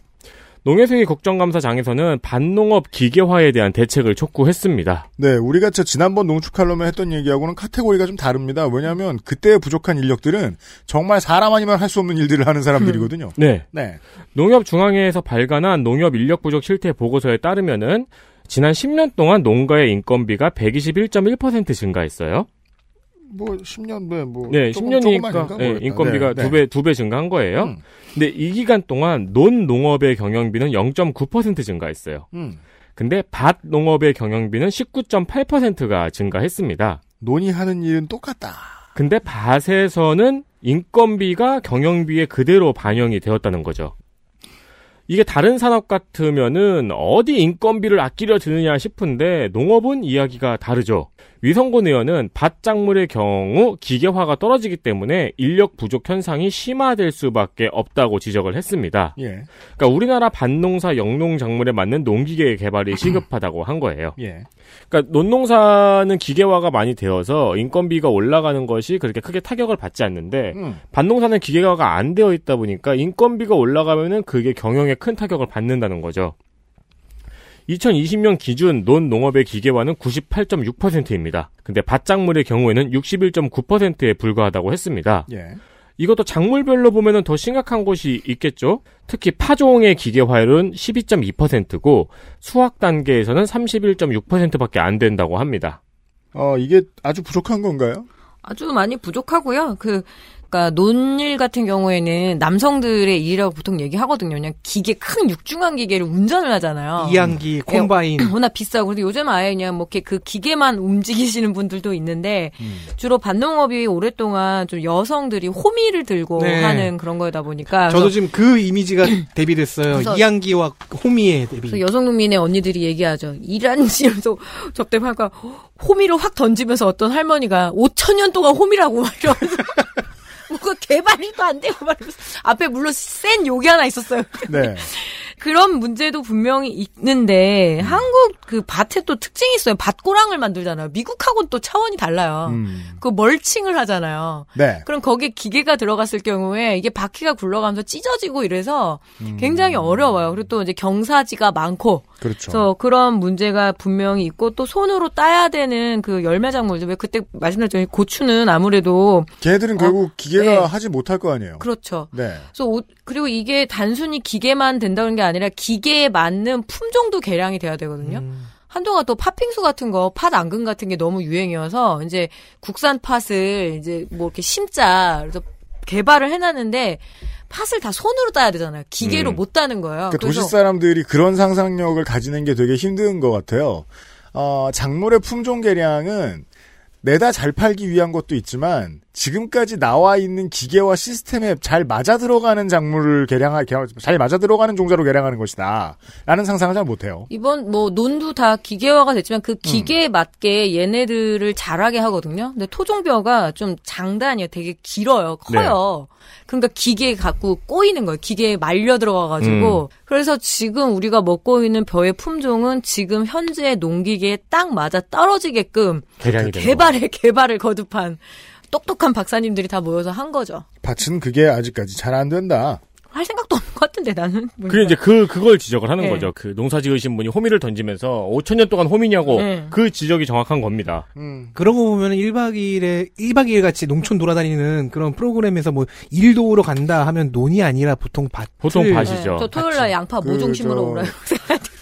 농해수위 국정감사장에서는 반농업 기계화에 대한 대책을 촉구했습니다. 네, 우리가 저 지난번 농축칼럼에 했던 얘기하고는 카테고리가 좀 다릅니다. 왜냐하면 그때 부족한 인력들은 정말 사람 아니면 할 수 없는 일들을 하는 사람들이거든요. 네. 네. 농협중앙회에서 발간한 농협 인력 부족 실태 보고서에 따르면은 지난 10년 동안 농가의 인건비가 121.1% 증가했어요. 뭐 10년 네, 뭐 네, 조금, 10년이니까 조금만인가? 네. 인건비가 네, 두배두배 증가한 거예요. 음. 근데 이 기간 동안 논 농업의 경영비는 0.9% 증가했어요. 음. 근데 밭 농업의 경영비는 19.8%가 증가했습니다. 논의하는 일은 똑같다. 근데 밭에서는 인건비가 경영비에 그대로 반영이 되었다는 거죠. 이게 다른 산업 같으면은 어디 인건비를 아끼려 드느냐 싶은데 농업은 이야기가 다르죠. 위성곤 의원은 밭작물의 경우 기계화가 떨어지기 때문에 인력 부족 현상이 심화될 수밖에 없다고 지적을 했습니다. 예. 그러니까 우리나라 밭농사 영농작물에 맞는 농기계 개발이 [CLEARS THROAT] 시급하다고 한 거예요. 예. 그러니까 논농사는 기계화가 많이 되어서 인건비가 올라가는 것이 그렇게 크게 타격을 받지 않는데 음. 밭농사는 기계화가 안 되어 있다 보니까 인건비가 올라가면은 그게 경영에 큰 타격을 받는다는 거죠. 2020년 기준 논 농업의 기계화는 98.6%입니다. 근데 밭작물의 경우에는 61.9%에 불과하다고 했습니다. 예. 이것도 작물별로 보면은 더 심각한 곳이 있겠죠? 특히 파종의 기계화율은 12.2%고 수확 단계에서는 31.6%밖에 안 된다고 합니다. 어, 이게 아주 부족한 건가요? 아주 많이 부족하고요. 그 그러니까 논일 같은 경우에는 남성들의 일이라고 보통 얘기하거든요. 그냥 기계 큰 육중한 기계를 운전을 하잖아요. 이양기, 콤바인. [CLEARS THROAT] 워낙 비싸고 근데 요즘 아예 그냥 뭐 이렇게 그 기계만 움직이시는 분들도 있는데 음. 주로 반농업이 오랫동안 좀 여성들이 호미를 들고 네. 하는 그런 거다 보니까 저도 지금 그 이미지가 [CLEARS THROAT] 대비됐어요. 이양기와 호미의 대비. 여성 농민의 언니들이 얘기하죠. 집에서 접대하니까 [LAUGHS] 호미를 확 던지면서 어떤 할머니가 5천 년 동안 호미라고 막 이러면서 [LAUGHS] 뭐가 개발도 안 되고 말이면서 앞에 물론 센 욕이 하나 있었어요. 네. [LAUGHS] 그런 문제도 분명히 있는데 음. 한국 그 밭에 또 특징이 있어요. 밭고랑을 만들잖아요. 미국하고는 또 차원이 달라요. 음. 그 멀칭을 하잖아요. 네. 그럼 거기에 기계가 들어갔을 경우에 이게 바퀴가 굴러가면서 찢어지고 이래서 음. 굉장히 어려워요. 그리고 또 이제 경사지가 많고 그렇죠. 그래서 그런 문제가 분명히 있고 또 손으로 따야 되는 그 열매 작물들 왜 그때 말씀드렸죠 고추는 아무래도 걔들은 결국 기계가 네. 하지 못할 거 아니에요. 그렇죠. 네. 그래서 오- 그리고 이게 단순히 기계만 된다는 게 아니라 기계에 맞는 품종도 개량이 돼야 되거든요. 음. 한동안 또 팥빙수 같은 거, 팥 앙금 같은 게 너무 유행이어서 이제 국산 팥을 이제 뭐 이렇게 심자 그래서 개발을 해놨는데 팥을 다 손으로 따야 되잖아요. 기계로 음. 못 따는 거예요. 그러니까 도시 사람들이 그런 상상력을 가지는 게 되게 힘든 것 같아요. 어, 작물의 품종 개량은 내다 잘 팔기 위한 것도 있지만 지금까지 나와 있는 기계와 시스템에 잘 맞아 들어가는 작물을 개량하 개량- 잘 맞아 들어가는 종자로 개량하는 것이다. 라는 상상을 잘 못해요. 이번 뭐 논도 다 기계화가 됐지만 음. 그 기계에 맞게 얘네들을 자라게 하거든요. 근데 토종벼가 좀 장단이요. 되게 길어요. 커요. 그러니까 기계에 갖고 꼬이는 거예요. 기계에 말려 들어가가지고. 그래서 지금 우리가 먹고 있는 벼의 품종은 지금 현재 농기계에 딱 맞아 떨어지게끔 거. 개발에 개발을 거듭한 똑똑한 박사님들이 다 모여서 한 거죠. 밭은 그게 아직까지 잘 안 된다. 할 생각도 없는 것 같은데 나는. 그게 이제 그 그걸 지적을 하는 네. 거죠. 그 농사 지으신 분이 호미를 던지면서 5천 년 동안 호미냐고 네. 그 지적이 정확한 겁니다. 음. 그런 거 보면 1박 2일에 1박 2일 같이 농촌 돌아다니는 그런 프로그램에서 뭐 일 도우러 간다 하면 논이 아니라 보통 밭 보통 네, 밭이죠. 저 토요일 날 양파 그, 모종 심으러 저, 오라요.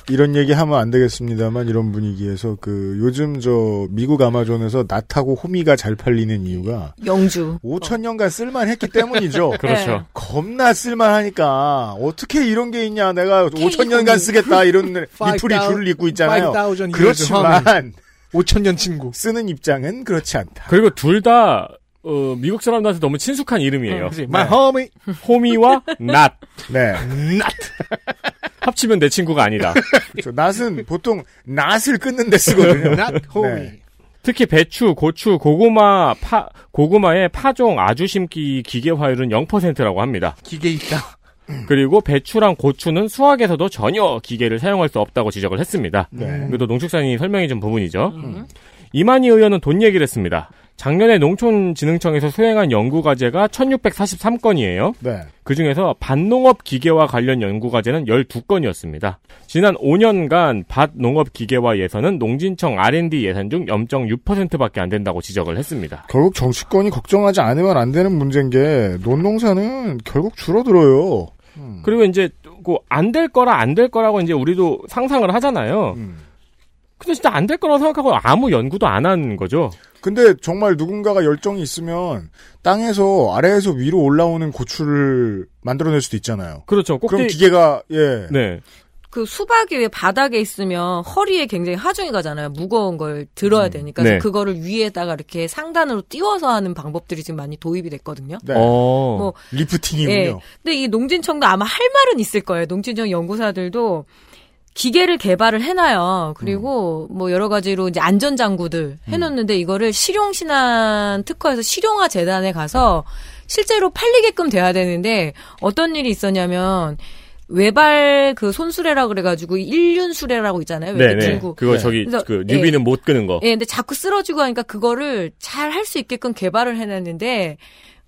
이런 얘기 하면 안 되겠습니다만 이런 분위기에서 그 요즘 저 미국 아마존에서 낫하고 호미가 잘 팔리는 이유가 영주. 5천 년간 쓸만했기 때문이죠. [LAUGHS] 그렇죠. 네. 겁나 쓸만하니까 어떻게 이런 게 있냐 내가 K 5천 년간 쓰겠다 이런 [LAUGHS] 리플이 5,000 줄을 잇고 있잖아요. 5,000 years 그렇지만 5천 년 [LAUGHS] 친구. 쓰는 입장은 그렇지 않다. 그리고 둘다 어, 미국 사람들한테 너무 친숙한 이름이에요. 그치? My homie. 호미와 낫 네. 합치면 내 친구가 아니다. [LAUGHS] 그렇죠. 낫은 보통 낫을 끊는 데 쓰거든요. [LAUGHS] Not homie. 네. 특히 배추, 고추, 고구마, 파, 고구마의 파종 아주 심기 기계화율은 0%라고 합니다. 기계 있다. 그리고 배추랑 고추는 수확에서도 전혀 기계를 사용할 수 없다고 지적을 했습니다. 네. 이것도 농축산인이 설명해 준 부분이죠. 이만희 의원은 돈 얘기를 했습니다. 작년에 농촌진흥청에서 수행한 연구과제가 1643건이에요. 네. 그 중에서 밭농업 기계화 관련 연구과제는 12건이었습니다. 지난 5년간 밭농업 기계화 예산은 농진청 R&D 예산 중 0.6%밖에 안 된다고 지적을 했습니다. 결국 정치권이 걱정하지 않으면 안 되는 문제인 게 논농사는 결국 줄어들어요. 그리고 이제 그안될 거라 안 될 거라고 이제 우리도 상상을 하잖아요. 음. 근데 진짜 안 될 거라고 생각하고 아무 연구도 안 한 거죠. 근데 정말 누군가가 열정이 있으면 땅에서 아래에서 위로 올라오는 고추를 만들어낼 수도 있잖아요. 그렇죠. 그럼 꼭대기 기계가 예. 네. 그 수박이 왜 바닥에 있으면 허리에 굉장히 하중이 가잖아요. 무거운 걸 들어야 되니까. 그래서 네. 그거를 위에다가 이렇게 상단으로 띄워서 하는 방법들이 지금 많이 도입이 됐거든요. 네. 어. 뭐, 리프팅이군요. 예. 근데 이 농진청도 아마 할 말은 있을 거예요. 농진청 연구사들도 기계를 개발을 해놔요. 그리고 뭐 여러 가지로 이제 안전 장구들 해놓는데 이거를 실용신안 특허에서 실용화 재단에 가서 실제로 팔리게끔 돼야 되는데 어떤 일이 있었냐면 외발 그 손수레라 그래가지고 일륜 수레라고 있잖아요. 왜. 들고. 그거 네. 저기 그 뉴비는 못 끄는 거. 예, 근데 자꾸 쓰러지고 하니까 그거를 잘 할 수 있게끔 개발을 해놨는데,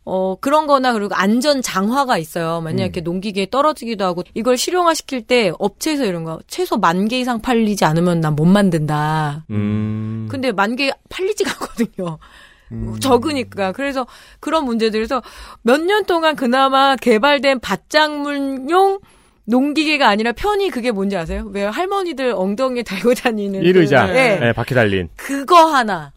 어, 그런 거나 그리고 안전 장화가 있어요. 만약 이렇게 농기계에 떨어지기도 하고, 이걸 실용화 시킬 때 업체에서 이런 거, 최소 만 개 이상 팔리지 않으면 난 못 만든다. 음. 근데 만 개 팔리지가 않거든요. 적으니까. 그래서 그런 문제들에서 몇 년 동안 그나마 개발된 밭작물용 농기계가 아니라 편히 그게 뭔지 아세요? 왜 할머니들 엉덩이에 달고 다니는 일 의자. 그, 예. 네, 바퀴 달린. 그거 하나.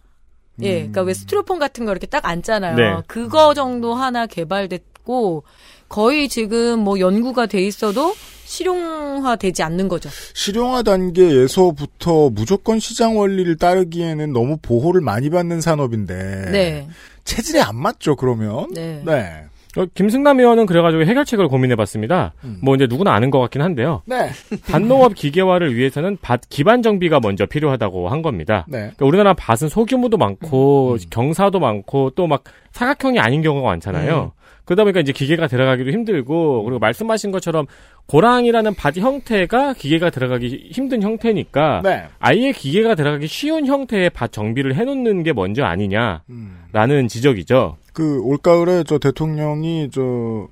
예, 그러니까 왜 스티로폼 같은 거 이렇게 딱 앉잖아요. 네. 그거 정도 하나 개발됐고 거의 지금 뭐 연구가 돼 있어도 실용화되지 않는 거죠. 실용화 단계에서부터 무조건 시장 원리를 따르기에는 너무 보호를 많이 받는 산업인데 네, 체질에 안 맞죠 그러면 네. 네. 어, 김승남 의원은 그래가지고 해결책을 고민해봤습니다. 음. 뭐 이제 누구나 아는 것 같긴 한데요. 네. [LAUGHS] 밭농업 기계화를 위해서는 밭 기반 정비가 먼저 필요하다고 한 겁니다. 네. 그러니까 우리나라 밭은 소규모도 많고 음. 경사도 많고 또 막 사각형이 아닌 경우가 많잖아요. 그러다 보니까 이제 기계가 들어가기도 힘들고 그리고 말씀하신 것처럼 고랑이라는 밭 형태가 기계가 들어가기 힘든 형태니까 네. 아예 기계가 들어가기 쉬운 형태의 밭 정비를 해놓는 게 먼저 아니냐라는 음. 지적이죠. 그 올가을에 저 대통령이 저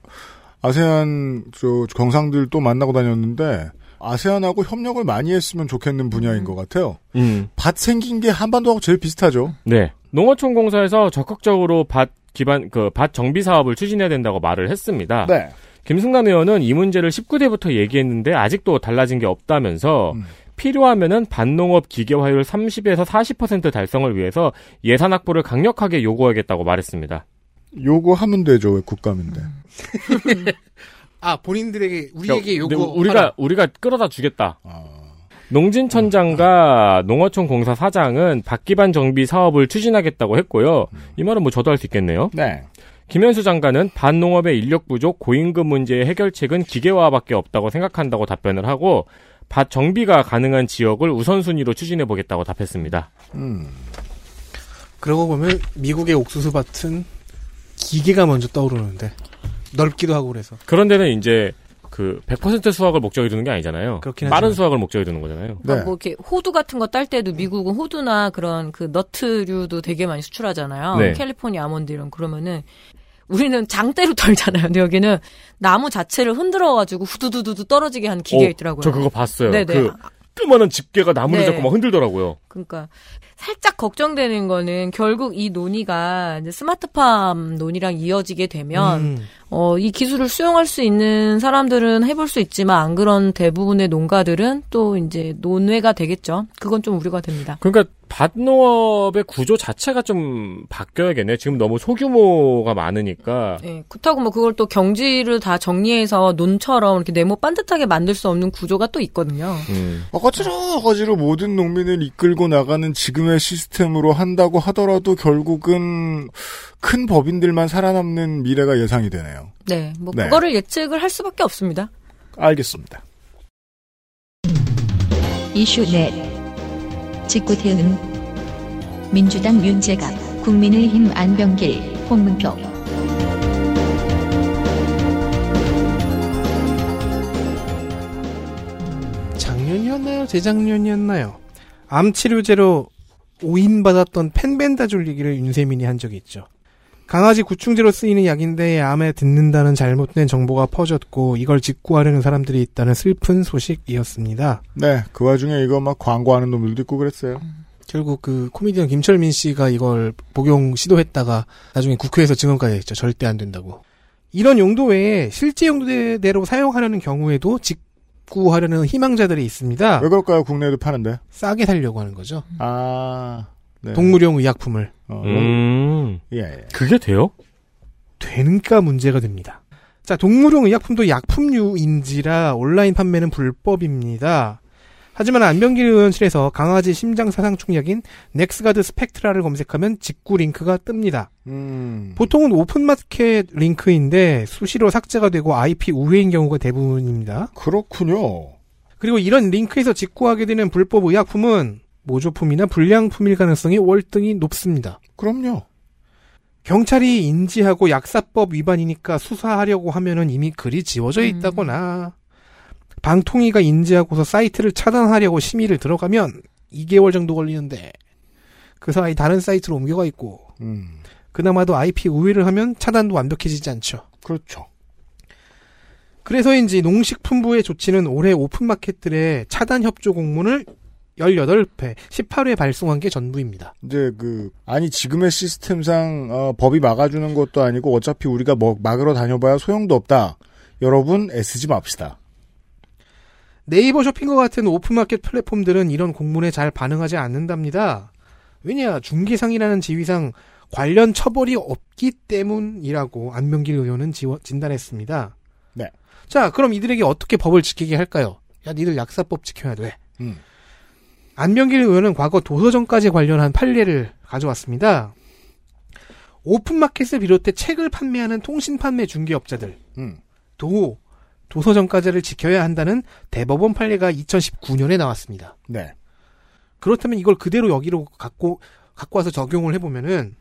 아세안 저 정상들 또 만나고 다녔는데 아세안하고 협력을 많이 했으면 좋겠는 분야인 것 같아요. 음. 밭 생긴 게 한반도하고 제일 비슷하죠. 네. 농어촌 공사에서 적극적으로 밭 기반 그 밭 정비 사업을 추진해야 된다고 말을 했습니다. 네. 김승남 의원은 이 문제를 19대부터 얘기했는데 아직도 달라진 게 없다면서 음. 필요하면은 밭농업 기계화율 30에서 40% 달성을 위해서 예산 확보를 강력하게 요구하겠다고 말했습니다. 요구하면 되죠. 왜 국감인데. 아 본인들에게 우리에게 요구 우리가 우리가 끌어다 주겠다. 아. 농진천장과 농어촌 공사 사장은 밭 기반 정비 사업을 추진하겠다고 했고요. 이 말은 뭐 저도 할 수 있겠네요. 네. 김현수 장관은 밭농업의 인력 부족, 고임금 문제의 해결책은 기계화밖에 없다고 생각한다고 답변을 하고 밭 정비가 가능한 지역을 우선순위로 추진해 보겠다고 답했습니다. 음. 그러고 보면 미국의 옥수수 밭은 기계가 먼저 떠오르는데 넓기도 하고 그래서 그런 데는 이제 그 100% 수확을 목적에 두는 게 아니잖아요. 그렇긴 빠른 하지만. 수확을 목적에 두는 거잖아요. 네. 뭐 이렇게 호두 같은 거 딸 때도 미국은 호두나 그런 그 너트류도 되게 많이 수출하잖아요. 네. 캘리포니아 아몬드 이런 그러면은 우리는 장대로 [LAUGHS] 털잖아요. 근데 여기는 나무 자체를 흔들어 가지고 후두두두두 떨어지게 하는 기계가 어, 있더라고요. 저 그거 봤어요. 네네. 그 조그마한 집게가 나무를 네. 잡고 막 흔들더라고요. 그러니까 살짝 걱정되는 거는 결국 이 논의가 이제 스마트팜 논의랑 이어지게 되면 음. 어, 이 기술을 수용할 수 있는 사람들은 해볼 수 있지만 안 그런 대부분의 농가들은 또 이제 논외가 되겠죠. 그건 좀 우려가 됩니다. 그러니까 밭농업의 구조 자체가 좀 바뀌어야겠네요. 지금 너무 소규모가 많으니까. 예, 그렇다고 뭐 그걸 또 경지를 다 정리해서 논처럼 이렇게 네모 반듯하게 만들 수 없는 구조가 또 있거든요. 음. 어거지로 어거지로 모든 농민을 이끌고 나가는 지금의 시스템으로 한다고 하더라도 결국은 큰 법인들만 살아남는 미래가 예상이 되네요. 네, 뭐 네. 그거를 예측을 할 수밖에 없습니다. 알겠습니다. 이슈 넷 직구태은 민주당 윤재갑 국민의힘 안병길 홍문표 작년이었나요? 재작년이었나요? 암 치료제로 오인받았던 펜벤다졸 얘기를 윤세민이 한 적이 있죠. 강아지 구충제로 쓰이는 약인데 암에 듣는다는 잘못된 정보가 퍼졌고 이걸 직구하려는 사람들이 있다는 슬픈 소식이었습니다. 네, 그 와중에 이거 막 광고하는 놈들도 있고 그랬어요. 결국 그 코미디언 김철민 씨가 이걸 복용 시도했다가 나중에 국회에서 증언까지 했죠. 절대 안 된다고. 이런 용도 외에 실제 용도대로 사용하려는 경우에도 직구하려는 희망자들이 있습니다. 왜 그럴까요? 국내에도 파는데. 싸게 살려고 하는 거죠. 아, 네. 동물용 의약품을. 어, 음. 예, 예. 그게 돼요? 되는가 문제가 됩니다. 자, 동물용 의약품도 약품류인지라 온라인 판매는 불법입니다. 하지만 안병길 의원실에서 강아지 심장 사상충약인 넥스가드 스펙트라를 검색하면 직구 링크가 뜹니다. 음. 보통은 오픈마켓 링크인데 수시로 삭제가 되고 IP 우회인 경우가 대부분입니다. 그렇군요. 그리고 이런 링크에서 직구하게 되는 불법 의약품은 모조품이나 불량품일 가능성이 월등히 높습니다. 그럼요. 경찰이 인지하고 약사법 위반이니까 수사하려고 하면은 이미 글이 지워져 음. 있다거나 방통위가 인지하고서 사이트를 차단하려고 심의를 들어가면 2개월 정도 걸리는데 그 사이 다른 사이트로 옮겨가 있고 음. 그나마도 IP 우회를 하면 차단도 완벽해지지 않죠. 그렇죠. 그래서인지 농식품부의 조치는 올해 오픈마켓들의 차단 협조 공문을 18회, 18회 발송한 게 전부입니다. 이제 그 아니 지금의 시스템상 어, 법이 막아주는 것도 아니고 어차피 우리가 뭐 막으러 다녀봐야 소용도 없다. 여러분 애쓰지 맙시다. 네이버 쇼핑과 같은 오픈마켓 플랫폼들은 이런 공문에 잘 반응하지 않는답니다. 왜냐, 중개상이라는 지위상 관련 처벌이 없기 때문이라고 안명길 의원은 지워- 진단했습니다. 네. 자, 그럼 이들에게 어떻게 법을 지키게 할까요? 야, 니들 약사법 지켜야 돼. 음. 안병길 의원은 과거 도서정까지 관련한 판례를 가져왔습니다. 오픈마켓을 비롯해 책을 판매하는 통신 판매 중개업자들 음. 도 도서정가제를 지켜야 한다는 대법원 판례가 2019년에 나왔습니다. 네. 그렇다면 이걸 그대로 여기로 갖고 갖고 와서 적용을 해보면은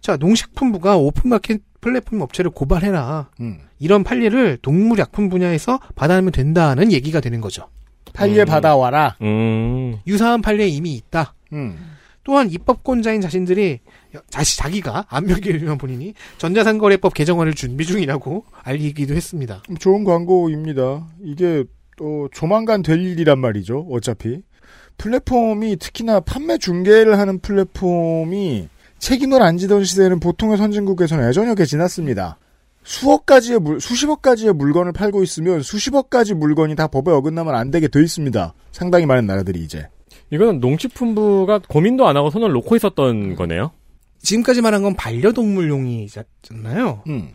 자 농식품부가 오픈마켓 플랫폼 업체를 고발해라 음. 이런 판례를 동물약품 분야에서 받아내면 된다는 얘기가 되는 거죠. 판례 음. 받아와라. 음. 유사한 판례 이미 있다. 음. 또한 입법권자인 자신들이 자시 자기가 안명길 의원 본인이 전자상거래법 개정안을 준비 중이라고 알리기도 했습니다. 좋은 광고입니다. 이게 또 조만간 될 일이란 말이죠. 어차피 플랫폼이 특히나 판매 중개를 하는 플랫폼이 책임을 안 지던 시대는 보통의 선진국에서는 애저녁에 지났습니다. 수억 가지의 물, 수십억 가지의 물건을 팔고 있으면 수십억 가지 물건이 다 법에 어긋나면 안 되게 돼 있습니다. 상당히 많은 나라들이 이제. 이거는 농식품부가 고민도 안 하고 손을 놓고 있었던 거네요. 지금까지 말한 건 반려동물용이잖아요. 음.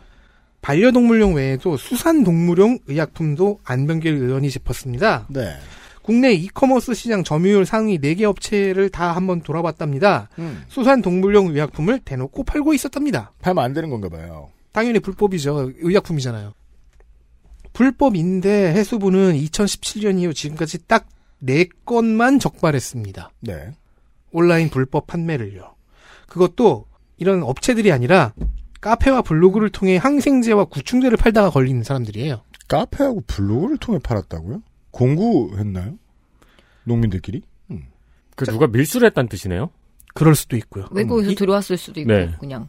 반려동물용 외에도 수산동물용 의약품도 안병길 의원이 짚었습니다. 네. 국내 이커머스 시장 점유율 상위 4개 업체를 다 한번 돌아봤답니다. 음. 수산동물용 의약품을 대놓고 팔고 있었답니다. 팔면 안 되는 건가 봐요. 당연히 불법이죠. 의약품이잖아요. 불법인데 해수부는 2017년 이후 지금까지 딱 4건만 적발했습니다. 네. 온라인 불법 판매를요. 그것도 이런 업체들이 아니라 카페와 블로그를 통해 항생제와 구충제를 팔다가 걸리는 사람들이에요. 카페하고 블로그를 통해 팔았다고요? 공구했나요? 농민들끼리? 그 누가 밀수를 했다는 뜻이네요. 그럴 수도 있고요. 외국에서 이- 들어왔을 수도 있고 네. 그냥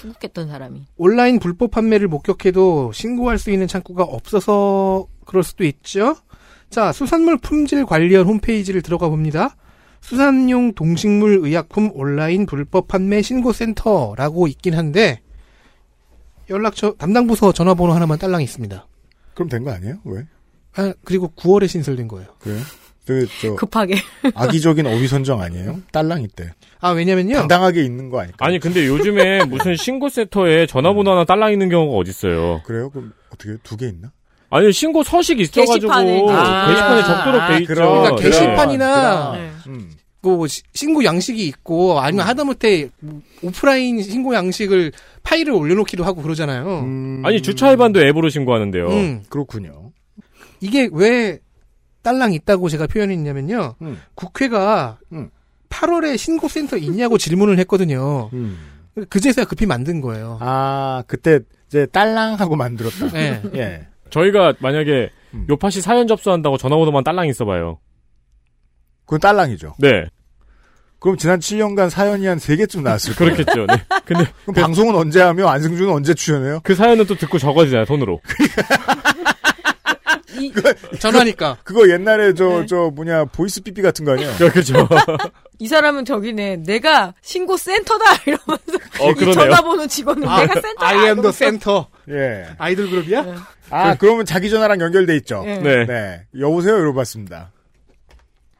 출국했던 사람이. 온라인 불법 판매를 목격해도 신고할 수 있는 창구가 없어서 그럴 수도 있죠. 자, 수산물 품질 관리원 홈페이지를 들어가 봅니다. 수산용 동식물 의약품 온라인 불법 판매 신고센터라고 있긴 한데 연락처 담당 부서 전화번호 하나만 딸랑 있습니다. 그럼 된 거 아니에요? 왜? 아, 그리고 9월에 신설된 거예요. 그래요? 그, 저, 급하게. [LAUGHS] 악의적인 어휘 선정 아니에요? 딸랑이 때. 아, 왜냐면요. 당당하게 있는 거 아닐까? 아니 근데 요즘에 무슨 신고센터에 전화번호 하나 딸랑 있는 경우가 어딨어요. 그래요? 그럼 어떻게 두 개 있나? 아니 신고 서식 있어가지고 게시판에. 아. 게시판에 적도록 돼 있죠. 그럼. 그러니까 네. 게시판이나 네. 음. 그 시- 신고 양식이 있고 아니면 하다못해 뭐 오프라인 신고 양식을 파일을 올려놓기도 하고 그러잖아요. 음, 아니 주차 위반도 앱으로 신고하는데요. 음. 그렇군요. 이게 왜 딸랑 있다고 제가 표현했냐면요. 음. 국회가 음. 8월에 신고센터 있냐고 질문을 했거든요. 음. 그제서야 급히 만든 거예요. 아, 그때 이제 딸랑하고 만들었다. 네. [LAUGHS] 예. 저희가 만약에 음. 요파시 사연 접수한다고 전화번호만 딸랑 있어봐요. 그건 딸랑이죠. 네, 그럼 지난 7년간 사연이 한 3개쯤 나왔을 거예요. 그렇겠죠. 네. 근데 그럼 방송은 언제 하며 안승준은 언제 출연해요? 그 사연은 또 듣고 적어지잖아요, 손으로. [LAUGHS] 이, 전화니까. 그거 옛날에 저, 네. 저 뭐냐, voice 삐삐 같은 거 아니에요? [LAUGHS] 그렇죠. 이 사람은 저기네. 내가 신고 센터다 [LAUGHS] 이러면서 어, 이 그러네요. 전화번호 직원은 내가 센터다. I am the center. 예. 아이돌 그룹이야? 아, 그러면 자기 전화랑 연결돼 있죠? 네. 네. 네. 여보세요? 이러봤습니다.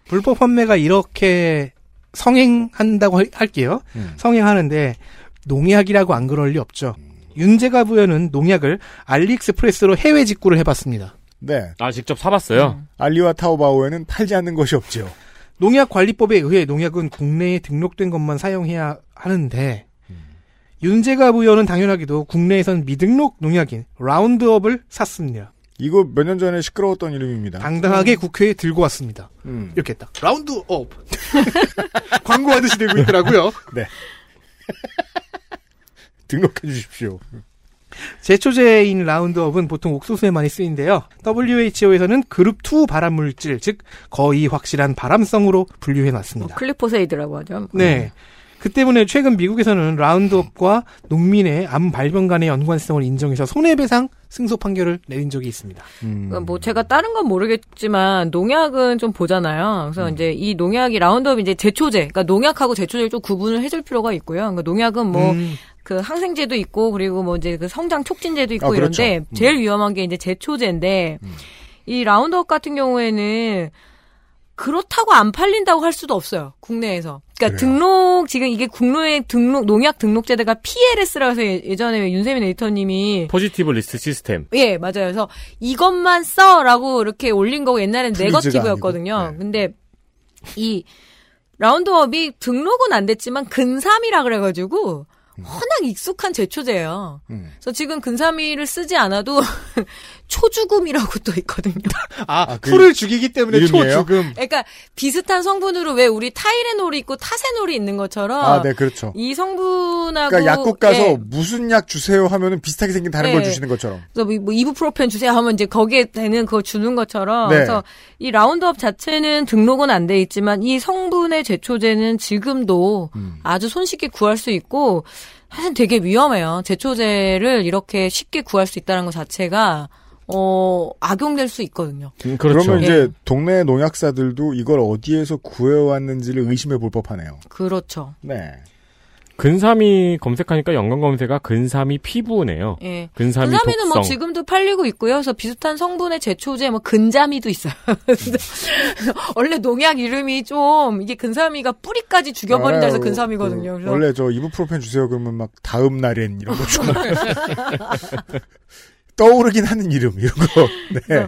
불법 판매가 이렇게 성행한다고 할- 할게요. 음. 성행하는데 농약이라고 안 그럴 리 없죠. 윤재갑 의원은 농약을 알리익스프레스로 해외 직구를 해봤습니다. 네. 아, 직접 사봤어요. 알리와 타오바오에는 팔지 않는 것이 없죠. 농약관리법에 의해 농약은 국내에 등록된 것만 사용해야 하는데 윤재갑 의원은 당연하게도 국내에선 미등록 농약인 라운드업을 샀습니다. 이거 몇 년 전에 시끄러웠던 이름입니다. 당당하게 국회에 들고 왔습니다. 음. 이렇게 했다. 라운드업. [LAUGHS] 광고하듯이 되고 있더라고요. [LAUGHS] 등록해 주십시오. 제초제인 라운드업은 보통 옥수수에 많이 쓰이는데요. WHO에서는 그룹 2 발암물질, 즉 거의 확실한 발암성으로 분류해 뭐 놨습니다. 글리포세이트라고 하죠. 네. 그 때문에 최근 미국에서는 라운드업과 농민의 암 발병 간의 연관성을 인정해서 손해배상 승소 판결을 내린 적이 있습니다. 음. 그러니까 뭐 제가 다른 건 모르겠지만 농약은 좀 보잖아요. 그래서 음. 이제 이 농약이 라운드업 이제 제초제, 그러니까 농약하고 제초제를 좀 구분을 해줄 필요가 있고요. 그러니까 농약은 뭐 음, 그 항생제도 있고 그리고 뭐 이제 그 성장 촉진제도 있고 아, 그렇죠. 이런데 음. 제일 위험한 게 이제 제초제인데 이 라운드업 같은 경우에는 그렇다고 안 팔린다고 할 수도 없어요. 국내에서. 그러니까 그래요. 등록 지금 이게 국내에 등록 농약 등록 제도가 PLS라고 해서 예- 예전에 윤세민 에디터님이 positive list system. 예, 맞아요. 그래서 이것만 써라고 이렇게 올린 거고 옛날엔 네거티브였거든요. 네. 근데 이 라운드업이 등록은 안 됐지만 근삼이라 그래가지고 워낙 익숙한 제초제예요. 음. 그래서 지금 근사미를 쓰지 않아도 [LAUGHS] 초죽음이라고 또 있거든요. [LAUGHS] 아, 그 풀을 죽이기 때문에 이름이에요? 초죽음. 그러니까 비슷한 성분으로 왜 우리 타이레놀이 있고 타세놀이 있는 것처럼 아, 네, 그렇죠. 이 성분하고 그러니까 약국 가서 예, 무슨 약 주세요 하면은 비슷하게 생긴 다른 걸 네. 주시는 것처럼. 그래서 뭐, 뭐 이부프로펜 주세요 하면 이제 거기에 되는 그거 주는 것처럼 네. 그래서 이 라운드업 자체는 등록은 안 돼 있지만 이 성분의 제초제는 지금도 음. 아주 손쉽게 구할 수 있고 사실 되게 위험해요. 제초제를 이렇게 쉽게 구할 수 있다는 것 자체가 어 악용될 수 있거든요. 음, 그렇죠. 그러면 예. 이제 동네 농약사들도 이걸 어디에서 구해왔는지를 의심해 볼 법하네요. 그렇죠. 네. 근사미 검색하니까 연관 검색어가 근사미 피부네요. 예. 근사미 근사미는 뭐 독성. 지금도 팔리고 있고요. 그래서 비슷한 성분의 제초제 뭐 근자미도 있어요. [LAUGHS] 원래 농약 이름이 좀 이게 근사미가 뿌리까지 죽여버린다 해서 알아요. 근사미거든요. 그 그래서 원래 저 이부프로펜 주세요 그러면 막 다음 날엔 이런 거 좀. [LAUGHS] 떠오르긴 하는 이름 이런 거. [LAUGHS] 네.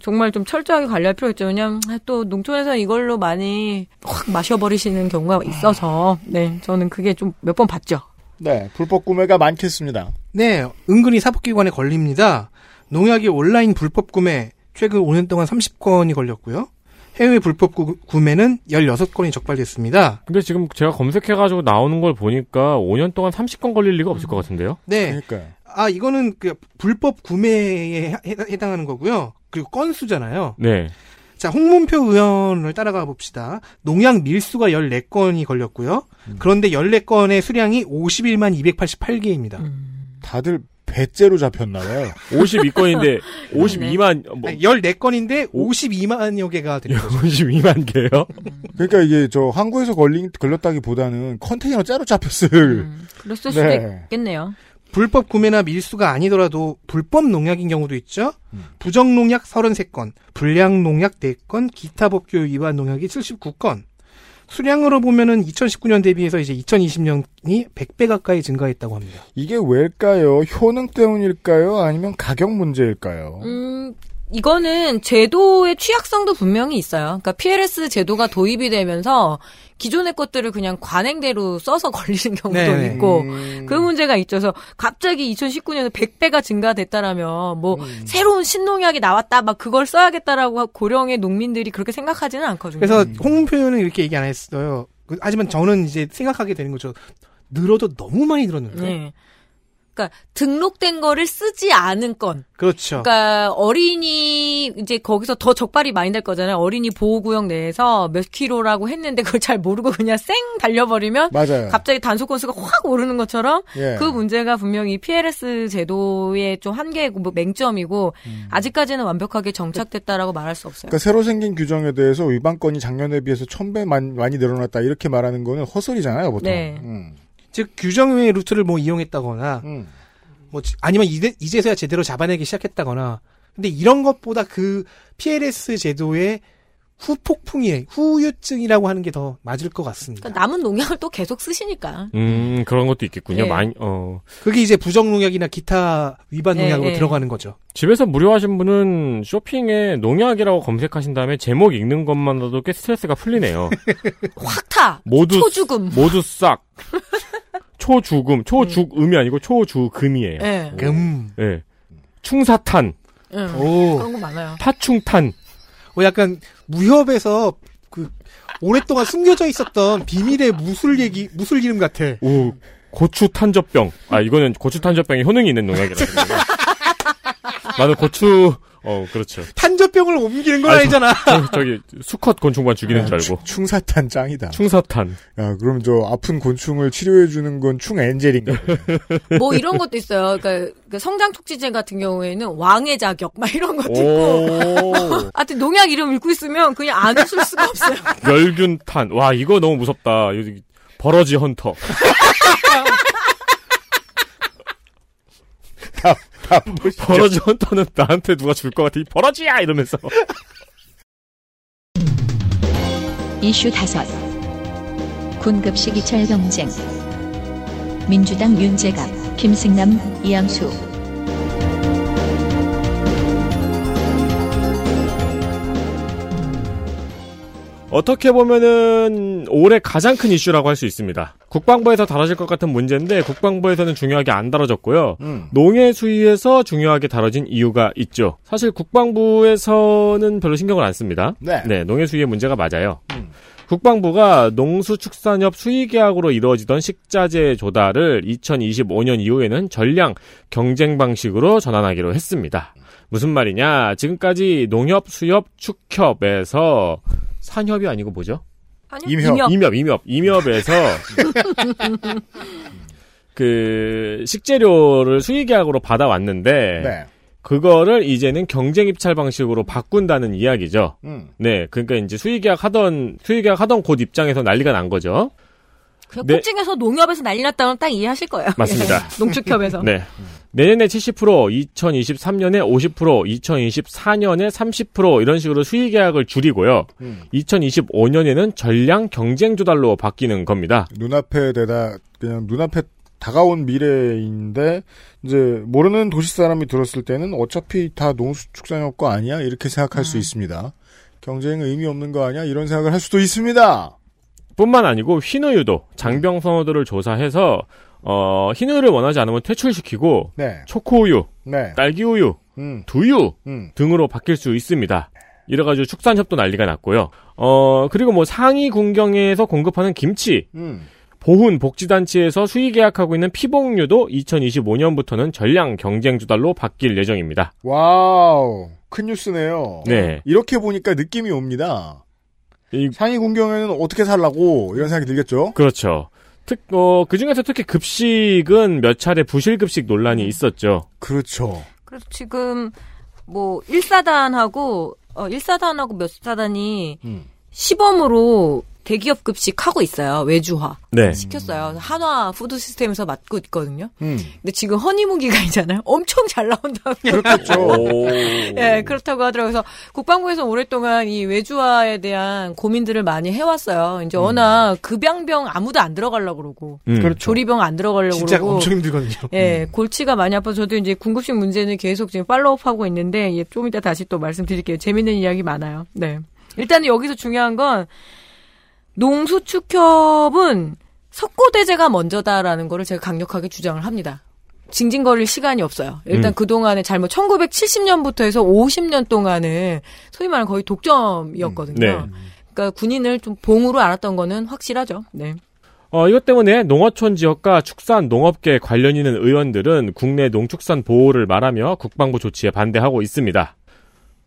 정말 좀 철저하게 관리할 필요가 있죠. 왜냐면 또 농촌에서 이걸로 많이 확 마셔버리시는 경우가 있어서 네 저는 그게 좀 몇 번 봤죠. 네. 불법 구매가 많겠습니다. 네, 은근히 사법기관에 걸립니다. 농약의 온라인 불법 구매 최근 5년 동안 30건이 걸렸고요. 해외 불법 구, 구매는 16건이 적발됐습니다. 근데 지금 제가 검색해가지고 나오는 걸 보니까 5년 동안 30건 걸릴 리가 없을 것 같은데요? 네. 그러니까요. 아, 이거는 그 불법 구매에 해- 해당하는 거고요. 그리고 건수잖아요. 네. 자, 홍문표 의원을 따라가 봅시다. 농약 밀수가 14건이 걸렸고요. 그런데 14건의 수량이 51만 288개입니다. 다들 배째로 잡혔나 봐요. 52건인데 52만 뭐 아니, 14건인데 52만여 개가 되는 거죠. 52만 개요? 그러니까 이게 저 항구에서 걸린 걸렸다기보다는 컨테이너 째로 잡혔을. 음, 그랬을 수도 네. 있겠네요. 불법 구매나 밀수가 아니더라도 불법 농약인 경우도 있죠. 음. 부정 농약 33건, 불량 농약 4건, 기타 법규 위반 농약이 79건. 수량으로 보면은 2019년 대비해서 이제 2020년이 100배 가까이 증가했다고 합니다. 이게 왜일까요? 효능 때문일까요? 아니면 가격 문제일까요? 음, 이거는 제도의 취약성도 분명히 있어요. 그러니까 PLS 제도가 도입이 되면서 기존의 것들을 그냥 관행대로 써서 [LAUGHS] 걸리는 경우도 네. 있고 음. 그 문제가 있어서 갑자기 2019년에 100배가 증가됐다라면 뭐 새로운 신농약이 나왔다 막 그걸 써야겠다라고 고령의 농민들이 그렇게 생각하지는 않거든요. 그래서 홍문표 의원은 이렇게 얘기 안 했어요. 그- 하지만 저는 이제 생각하게 되는 거죠. 늘어도 너무 많이 늘었는데. 네. 그러니까 등록된 거를 쓰지 않은 건. 그렇죠. 그러니까 어린이 이제 거기서 더 적발이 많이 될 거잖아요. 어린이 보호구역 내에서 몇 킬로라고 했는데 그걸 잘 모르고 그냥 쌩 달려버리면 맞아요. 갑자기 단속 건수가 확 오르는 것처럼 예. 그 문제가 분명히 PLS 제도의 좀 한계고 뭐 맹점이고 아직까지는 완벽하게 정착됐다라고 말할 수 없어요. 그러니까 새로 생긴 규정에 대해서 위반 건이 작년에 비해서 1000배 많이 늘어났다 이렇게 말하는 거는 헛소리잖아요, 보통. 네. 음. 즉 규정의 루트를 뭐 이용했다거나 음. 뭐 지- 아니면 이제, 이제서야 제대로 잡아내기 시작했다거나 근데 이런 것보다 그 PLS 제도의 후폭풍이 후유증이라고 하는 게 더 맞을 것 같습니다. 그러니까 남은 농약을 또 계속 쓰시니까. 음, 그런 것도 있겠군요. 예. 많이, 어. 그게 이제 부정 농약이나 기타 위반 네, 농약으로 네. 들어가는 거죠. 집에서 무료하신 분은 쇼핑에 농약이라고 검색하신 다음에 제목 읽는 것만으로도 꽤 스트레스가 풀리네요. [LAUGHS] 확 타. 모두 초죽음. 모두 싹. [LAUGHS] 초죽음, 초죽음이 아니고 초죽음이에요. 예. 금. 예. 충사탄, 응. 오. 그런 거 많아요. 파충탄. 어, 약간 무협에서 그 오랫동안 숨겨져 있었던 비밀의 무술 얘기, 무술 이름 같아. 오, 고추 탄저병. 아, 이거는 고추 탄저병에 효능이 있는 농약이라서. [LAUGHS] 나는 고추, 어, 그렇죠. 탄저병을 옮기는 건 아니, 아니잖아. 저, 저기, 수컷 곤충만 죽이는 줄 알고. [LAUGHS] 충 사탄 짱이다. 충사탄. 야, 그럼 저 아픈 곤충을 치료해주는 건 충 엔젤인가? [LAUGHS] 뭐 이런 것도 있어요. 그러니까 그 성장 촉진제 같은 경우에는 왕의 자격 막 이런 것도 있고. 오. [LAUGHS] 하여튼 농약 이름 읽고 있으면 그냥 안 웃을 수가 없어요. 멸균탄. 와, 이거 너무 무섭다. 여기, 버러지 헌터. 버러지 헌터는 나한테 누가 줄 것 같아. 이 버러지야! 이러면서. 이슈 다섯 군급식 이철 경쟁 민주당 윤재갑 김승남 이양수 어떻게 보면은 올해 가장 큰 이슈라고 할 수 있습니다. 국방부에서 다뤄질 것 같은 문제인데 국방부에서는 중요하게 안 다뤄졌고요. 음. 농해 수위에서 중요하게 다뤄진 이유가 있죠. 사실 국방부에서는 별로 신경을 안 씁니다. 네. 농해 수위의 문제가 맞아요. 음. 국방부가 농수축산협 수의계약으로 이루어지던 식자재 조달을 2025년 이후에는 전량 경쟁 방식으로 전환하기로 했습니다. 무슨 말이냐? 지금까지 농협, 수협, 축협에서 산협이 아니고 뭐죠? 아니요, 임협. 임협, 임협, 임협에서 [LAUGHS] 그 식재료를 수의계약으로 받아왔는데 네. 그거를 이제는 경쟁 입찰 방식으로 바꾼다는 이야기죠. 음. 네, 그러니까 이제 수의계약 하던 수의계약 하던 곳 입장에서 난리가 난 거죠. 그냥 네. 폭증에서 농협에서 난리 났다면 딱 이해하실 거예요. [LAUGHS] 맞습니다. 예. 농축협에서. 네. 내년에 70%, 2023년에 50%, 2024년에 30% 이런 식으로 수의 계약을 줄이고요. 음. 2025년에는 전량 경쟁 조달로 바뀌는 겁니다. 눈앞에 대다 그냥 눈앞에 다가온 미래인데 이제 모르는 도시 사람이 들었을 때는 어차피 다 농수축산업 거 아니야 이렇게 생각할 수 있습니다. 경쟁은 의미 없는 거 아니야 이런 생각을 할 수도 있습니다. 뿐만 아니고 흰우유도 장병 선호도를 조사해서 어, 흰우유를 원하지 않으면 퇴출시키고 네, 초코우유, 네, 딸기우유, 음, 두유 음, 등으로 바뀔 수 있습니다. 이래가지고 축산협도 난리가 났고요. 어, 그리고 뭐 상이군경에서 공급하는 김치, 음. 보훈 복지단체에서 수의 계약하고 있는 피복류도 2025년부터는 전량 경쟁 조달로 바뀔 예정입니다. wow, 큰 뉴스네요. 네. 이렇게 보니까 느낌이 옵니다. 이- 상이군경에는 어떻게 살라고 이런 생각이 들겠죠. 그렇죠. 특, 어, 그 중에서 특히 급식은 몇 차례 부실급식 논란이 있었죠. 그렇죠. 그래서 지금 뭐 1사단하고 어 1사단하고 몇 사단이 음. 시범으로 대기업 급식 하고 있어요. 외주화 네. 시켰어요. 한화 푸드 시스템에서 맡고 있거든요. 음. 근데 지금 허니문 기간이잖아요. [LAUGHS] 엄청 잘 나온다고. 그렇겠죠. 예, [LAUGHS] 그렇다고 하더라고요. 그래서 국방부에서 오랫동안 이 외주화에 대한 고민들을 많이 해왔어요. 이제 워낙 급양병 아무도 안 들어가려고 그러고 음. 그렇죠. 조리병 안 들어가려고 진짜 그러고 엄청 힘들거든요. 예, 골치가 많이 아파서 저도 이제 군급식 문제는 계속 지금 follow-up하고 있는데 예, 좀 이따 다시 또 말씀드릴게요. 재밌는 이야기 많아요. 네. 일단은 여기서 중요한 건 농수축협은 석고대제가 먼저다라는 거를 제가 강력하게 주장을 합니다. 징징거릴 시간이 없어요. 일단 음. 그동안에 잘못 1970년부터 해서 50년 동안은 소위 말하는 거의 독점이었거든요. 네. 그러니까 군인을 좀 봉으로 알았던 거는 확실하죠. 네. 어, 이것 때문에 농어촌 지역과 축산 농업계 관련 있는 의원들은 국내 농축산 보호를 말하며 국방부 조치에 반대하고 있습니다.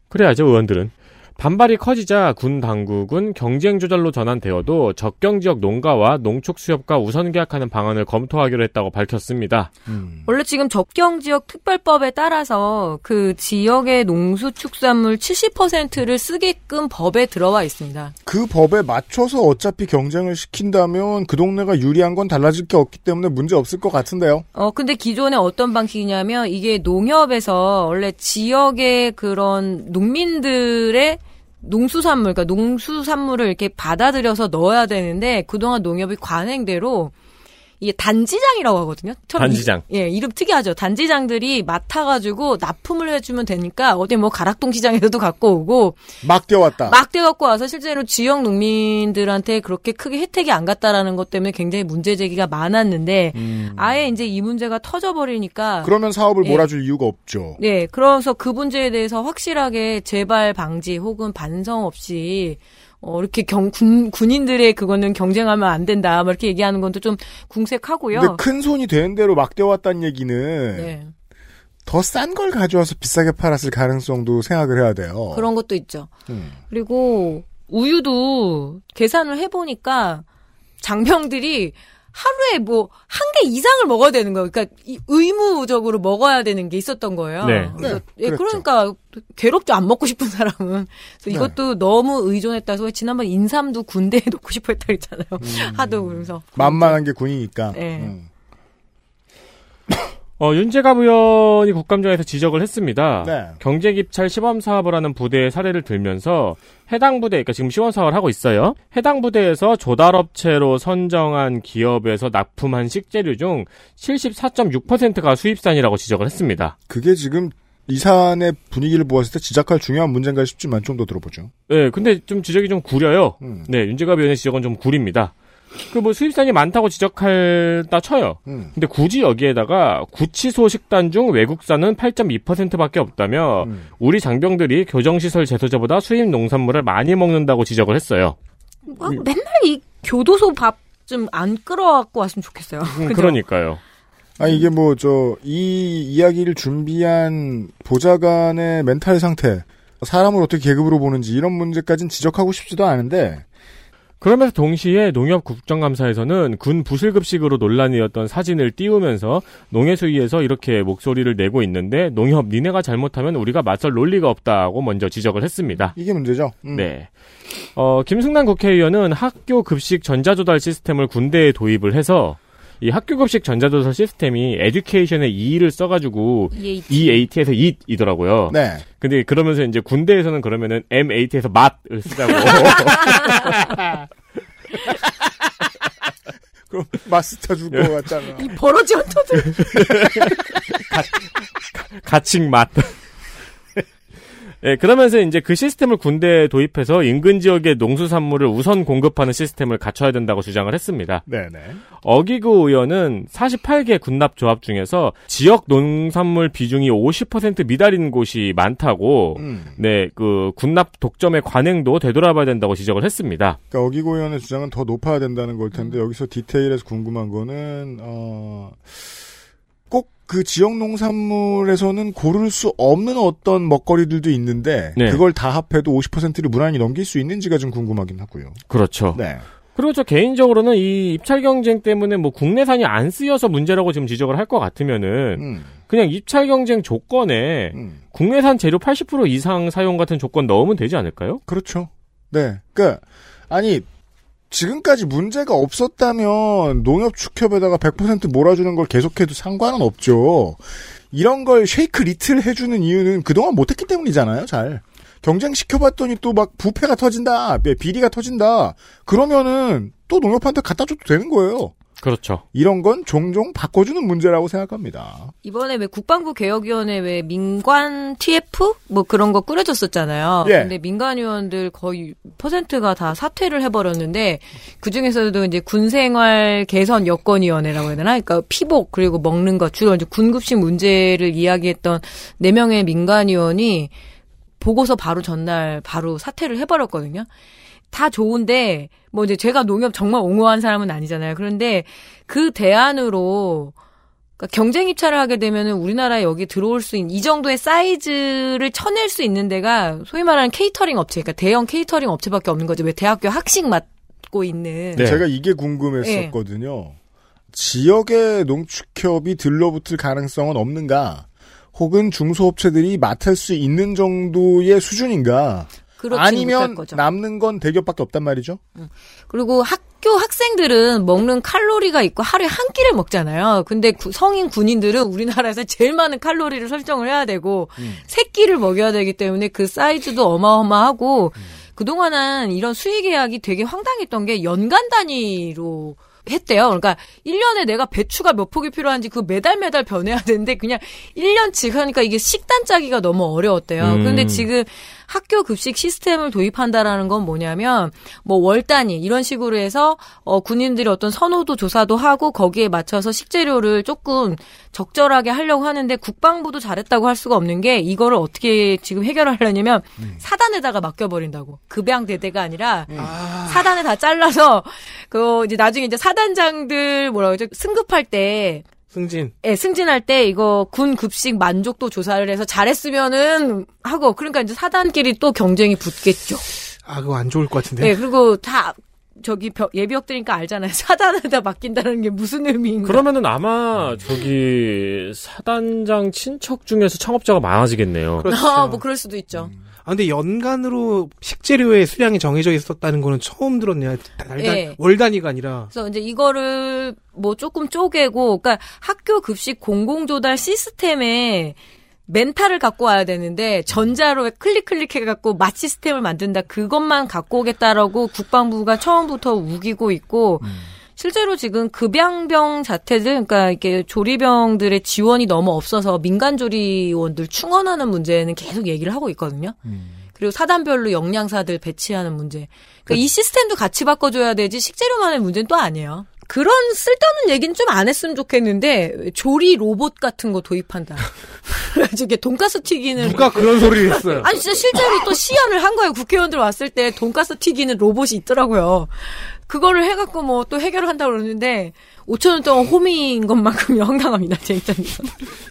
그래야죠, 의원들은. 반발이 커지자 군 당국은 경쟁 조절로 전환되어도 적경 지역 농가와 농축 수협과 우선 계약하는 방안을 검토하기로 했다고 밝혔습니다. 음. 원래 지금 접경 지역 특별법에 따라서 그 지역의 농수 축산물 70%를 쓰게끔 법에 들어와 있습니다. 그 법에 맞춰서 어차피 경쟁을 시킨다면 그 동네가 유리한 건 달라질 게 없기 때문에 문제 없을 것 같은데요. 어, 근데 기존에 어떤 방식이냐면 이게 농협에서 원래 지역의 그런 농민들의 농수산물, 그러니까 농수산물을 이렇게 받아들여서 넣어야 되는데 그동안 농협이 관행대로 이게 단지장이라고 하거든요. 단지장. 이- 예, 이름 특이하죠. 단지장들이 맡아가지고 납품을 해주면 되니까 어디 뭐 가락동 시장에서도 갖고 오고 막 뛰어왔다. 막 떼갖고 와서 실제로 지역 농민들한테 그렇게 크게 혜택이 안 갔다라는 것 때문에 굉장히 문제 제기가 많았는데 아예 이제 이 문제가 터져버리니까 그러면 사업을 예. 몰아줄 이유가 없죠. 네, 그래서 그 문제에 대해서 확실하게 재발 방지 혹은 반성 없이 어, 이렇게 경, 군, 군인들의 그거는 경쟁하면 안 된다. 뭐 이렇게 얘기하는 건또좀 궁색하고요. 근데 큰 손이 되는 대로 막 뛰어왔다는 얘기는 네, 더 싼 걸 가져와서 비싸게 팔았을 가능성도 생각을 해야 돼요. 그런 것도 있죠. 음. 그리고 우유도 계산을 해보니까 장병들이 하루에 뭐 한 개 이상을 먹어야 되는 거예요. 그러니까 이- 의무적으로 먹어야 되는 게 있었던 거예요. 네. 그래서 네, 예. 그러니까 괴롭죠. 안 먹고 싶은 사람은. 그래서 네. 이것도 너무 의존했다서 지난번 인삼도 군대에 [LAUGHS] 놓고 싶어 했다 그랬잖아요. 하도 그러면서. 만만한 게 군이니까. 네. 음. 어, 윤재갑 의원이 국감장에서 지적을 했습니다. 네. 경제입찰 시범 사업을 하는 부대의 사례를 들면서 해당 부대, 그러니까 지금 시범 사업을 하고 있어요. 해당 부대에서 조달업체로 선정한 기업에서 납품한 식재료 중 74.6%가 수입산이라고 지적을 했습니다. 그게 지금 이 사안의 분위기를 보았을 때 지적할 중요한 문제인가 싶지만 좀 더 들어보죠. 네, 근데 좀 지적이 좀 구려요. 음. 네, 윤재갑 의원의 지적은 좀 구립니다. 그 뭐 수입산이 많다고 지적할다 쳐요. 음. 근데 굳이 여기에다가 구치소 식단 중 외국산은 8.2%밖에 없다며 음. 우리 장병들이 교정시설 제소자보다 수입 농산물을 많이 먹는다고 지적을 했어요. 뭐 맨날 이 교도소 밥 좀 안 끌어갖고 왔으면 좋겠어요. 음? 그러니까요. 아 이게 뭐 저 이 이야기를 준비한 보좌관의 멘탈 상태, 사람을 어떻게 계급으로 보는지 이런 문제까지는 지적하고 싶지도 않은데 그러면서 동시에 농협 국정감사에서는 군 부실급식으로 논란이었던 사진을 띄우면서 농해수위에서 이렇게 목소리를 내고 있는데 농협 니네가 잘못하면 우리가 맞설 논리가 없다고 먼저 지적을 했습니다. 이게 문제죠. 음. 네. 어, 김승남 국회의원은 학교 급식 전자조달 시스템을 군대에 도입을 해서 이 학교 급식 전자조달 시스템이 에듀케이션의 E를 써가지고 EAT. EAT에서 EAT이더라고요. 네. 근데 그러면서 이제 군대에서는 그러면은 MAT에서 맛을 쓰자고. [LAUGHS] 그럼 마스터 줄 것 같잖아. 이 버러지 헌터들. [LAUGHS] 가칭 맛. 예, 그러면서 이제 그 시스템을 군대에 도입해서 인근 지역의 농수산물을 우선 공급하는 시스템을 갖춰야 된다고 주장을 했습니다. 네네. 어기구 의원은 48개 군납 조합 중에서 지역 농산물 비중이 50% 미달인 곳이 많다고 음. 네, 그 군납 독점의 관행도 되돌아봐야 된다고 지적을 했습니다. 그러니까 어기고 의원의 주장은 더 높아야 된다는 걸 텐데 여기서 디테일에서 궁금한 거는 어, 꼭 그 지역 농산물에서는 고를 수 없는 어떤 먹거리들도 있는데 네. 그걸 다 합해도 50%를 무난히 넘길 수 있는지가 좀 궁금하긴 하고요. 그렇죠. 네. 그리고 저 개인적으로는 이 입찰 경쟁 때문에 뭐 국내산이 안 쓰여서 문제라고 지금 지적을 할 것 같으면은 음, 그냥 입찰 경쟁 조건에 음. 국내산 재료 80% 이상 사용 같은 조건 넣으면 되지 않을까요? 그렇죠. 네. 그러니까 아니 지금까지 문제가 없었다면 농협 축협에다가 100% 몰아주는 걸 계속해도 상관은 없죠. 이런 걸 쉐이크 리틀 해주는 이유는 그동안 못했기 때문이잖아요. 잘 경쟁 시켜봤더니 또 막 부패가 터진다, 네, 비리가 터진다. 그러면은 또 농협한테 갖다 줘도 되는 거예요. 그렇죠. 이런 건 종종 바꿔주는 문제라고 생각합니다. 이번에 왜 국방부 개혁위원회 왜 민관 TF 뭐 그런 거 꾸려졌었잖아요. 예. 근데 민간 의원들 거의 퍼센트가 다 사퇴를 해버렸는데 그 중에서도 이제 군생활 개선 여건위원회라고 해야 되나? 그러니까 피복 그리고 먹는 것 주로 이제 군급식 문제를 이야기했던 네 명의 민간 의원이 보고서 바로 전날 바로 사퇴를 해버렸거든요. 다 좋은데 뭐 이제 제가 농협 정말 옹호한 사람은 아니잖아요. 그런데 그 대안으로 그러니까 경쟁 입찰을 하게 되면은 우리나라에 여기 들어올 수 있는 이 정도의 사이즈를 쳐낼 수 있는 데가 소위 말하는 케이터링 업체, 그러니까 대형 케이터링 업체밖에 없는 거죠. 왜 대학교 학식 맡고 있는 네. 제가 이게 궁금했었거든요. 지역의 농축협이 들러붙을 가능성은 없는가? 혹은 중소업체들이 맡을 수 있는 정도의 수준인가? 그렇지 아니면. 남는 건 대기업밖에 없단 말이죠. 그리고 학교 학생들은 먹는 칼로리가 있고 하루에 한 끼를 먹잖아요. 근데 구- 성인 군인들은 우리나라에서 제일 많은 칼로리를 설정을 해야 되고 세 끼를 먹여야 되기 때문에 그 사이즈도 어마어마하고 그동안은 이런 수의 계약이 되게 황당했던 게 연간 단위로 했대요. 그러니까 1년에 내가 배추가 몇 폭이 필요한지 그 매달 매달 변해야 되는데 그냥 1년치 하니까 이게 식단 짜기가 너무 어려웠대요. 음. 그런데 지금 학교 급식 시스템을 도입한다라는 건 뭐냐면 뭐 월 단위 이런 식으로 해서 어 군인들이 어떤 선호도 조사도 하고 거기에 맞춰서 식재료를 조금 적절하게 하려고 하는데 국방부도 잘했다고 할 수가 없는 게 이거를 어떻게 지금 해결하려냐면 사단에다가 맡겨버린다고. 급양대대가 아니라 사단에 다 잘라서 그 이제 나중에 이제 사단장들 뭐라 그러죠? 승급할 때 승진. 예, 승진할 때 이거 군 급식 만족도 조사를 해서 잘했으면은 하고 그러니까 이제 사단끼리 또 경쟁이 붙겠죠. 아, 그거 안 좋을 것 같은데. 예, 그리고 다 저기 벼- 예비역 들니까 알잖아요. [LAUGHS] 사단에다 맡긴다는 게 무슨 의미인가. 그러면은 아마 저기 사단장 친척 중에서 창업자가 많아지겠네요. 그렇죠. 아, 뭐 그럴 수도 있죠. 아, 근데 연간으로 식재료의 수량이 정해져 있었다는 거는 처음 들었네요. 달달, 예. 월 단위가 아니라. 그래서 이제 이거를 뭐 조금 쪼개고, 그러니까 학교 급식 공공조달 시스템에 멘탈을 갖고 와야 되는데 전자로 클릭 클릭해 갖고 맛 시스템을 만든다 그것만 갖고 오겠다라고 국방부가 처음부터 우기고 있고 실제로 지금 급양병 자체들 그러니까 이게 조리병들의 지원이 너무 없어서 민간 조리원들 충원하는 문제는 계속 얘기를 하고 있거든요. 그리고 사단별로 영양사들 배치하는 문제. 그러니까 이 시스템도 같이 바꿔줘야 되지 식재료만의 문제는 또 아니에요. 그런 쓸데없는 얘기는 좀 안 했으면 좋겠는데 조리 로봇 같은 거 도입한다. [LAUGHS] 그래가지고 이게 돈가스 튀기는 누가 그런 소리를 했어요? 아니 진짜 실제로 또 시연을 한 거예요. 국회의원들 왔을 때 돈가스 튀기는 로봇이 있더라고요. 그거를 해갖고 뭐 또 해결을 한다고 그러는데 5천 원 동안 호미인 것만큼 [LAUGHS] 황당합니다. 제 입장에서.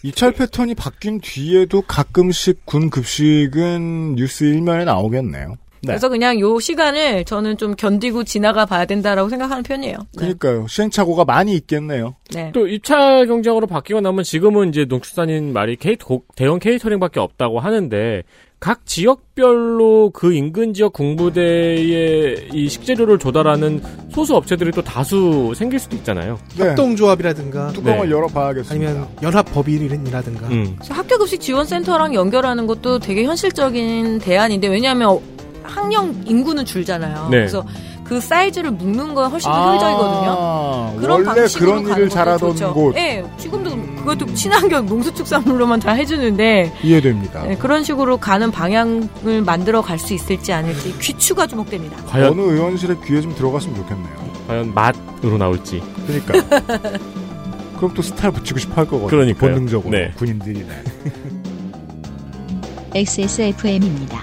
이찰 패턴이 바뀐 뒤에도 가끔씩 군 급식은 뉴스 일면에 나오겠네요. 네. 그래서 그냥 요 시간을 저는 좀 견디고 지나가 봐야 된다라고 생각하는 편이에요. 네. 그러니까요. 시행착오가 많이 있겠네요. 네. 또 입찰 경쟁으로 바뀌고 나면 지금은 이제 농축산인 말이 케이, 대형 케이터링밖에 없다고 하는데 각 지역별로 그 인근 지역 군부대에 이 식재료를 조달하는 소수 업체들이 또 다수 생길 수도 있잖아요. 네. 협동조합이라든가 뚜껑을 네. 열어봐야겠습니다. 아니면 연합법인이라든가 음. 학교급식 지원센터랑 연결하는 것도 되게 현실적인 대안인데 왜냐하면 학령 인구는 줄잖아요. 네. 그래서 그 사이즈를 묶는 건 훨씬 더 효율적이거든요. 아, 그런 원래 방식으로 그런 가는 일을 잘하던 좋죠. 곳 예, 지금도 그것도 친환경 농수축산물로만 다 해주는데 이해됩니다. 예, 그런 식으로 가는 방향을 만들어 갈 수 있을지 아닐지 귀추가 주목됩니다. 과연 어느 의원실에 귀에 좀 들어갔으면 좋겠네요. 과연 맛으로 나올지. 그러니까. [LAUGHS] 그럼 또 스타일 붙이고 싶어 할 거거든요. 그러니까요. 본능적으로 네. 군인들이. 네. XSFM입니다.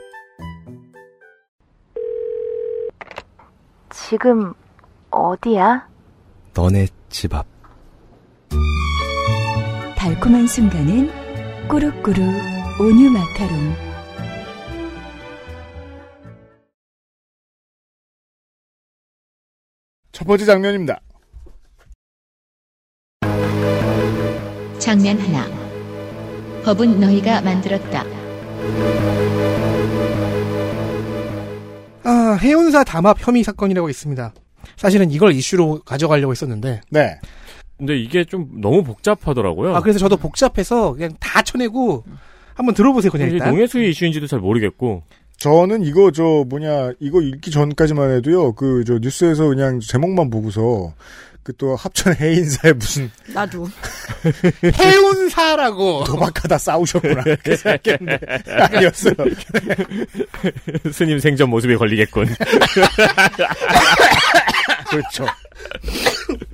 지금 어디야? 너네 집 앞. 달콤한 순간은 꾸룩꾸룩 온유 마카롱. 첫 번째 장면입니다. 장면 하나. 법은 너희가 만들었다. 아, 해운사 담합 혐의 사건이라고 있습니다. 사실은 이걸 이슈로 가져가려고 했었는데 네. 근데 이게 좀 너무 복잡하더라고요. 아 그래서 저도 복잡해서 그냥 다 쳐내고 한번 들어보세요 그냥 이게 일단. 농해수의 이슈인지도 잘 모르겠고. 저는 이거 저 뭐냐 이거 읽기 전까지만 해도요 그 저 뉴스에서 그냥 제목만 보고서 그 또 합천 해인사에 무슨 나도. [LAUGHS] 해운사라고 도박하다 싸우셨구나 [LAUGHS] 그렇게 생각했는데 아니었어요. [LAUGHS] 스님 생전 모습에 걸리겠군. 그렇죠.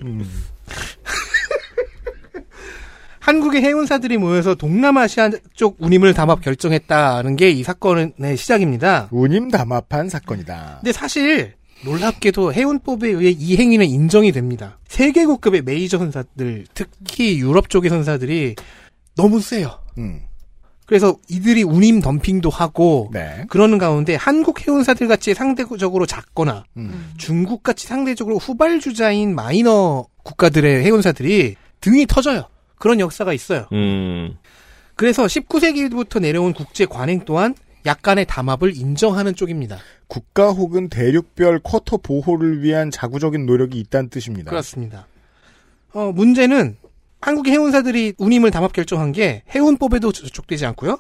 음. 한국의 해운사들이 모여서 동남아시아 쪽 운임을 담합 결정했다는 게 이 사건의 시작입니다. 운임 담합한 사건이다. 근데 사실 놀랍게도 해운법에 의해 이 행위는 인정이 됩니다. 세계국급의 메이저 선사들, 특히 유럽 쪽의 선사들이 너무 세요. 음. 그래서 이들이 운임 덤핑도 하고 네. 그러는 가운데 한국 해운사들 같이 상대적으로 작거나 음. 중국 같이 상대적으로 후발주자인 마이너 국가들의 해운사들이 등이 터져요. 그런 역사가 있어요. 음. 그래서 19세기부터 내려온 국제 관행 또한 약간의 담합을 인정하는 쪽입니다. 국가 혹은 대륙별 쿼터 보호를 위한 자구적인 노력이 있다는 뜻입니다. 그렇습니다. 어, 문제는 한국의 해운사들이 운임을 담합 결정한 게 해운법에도 저촉되지 않고요.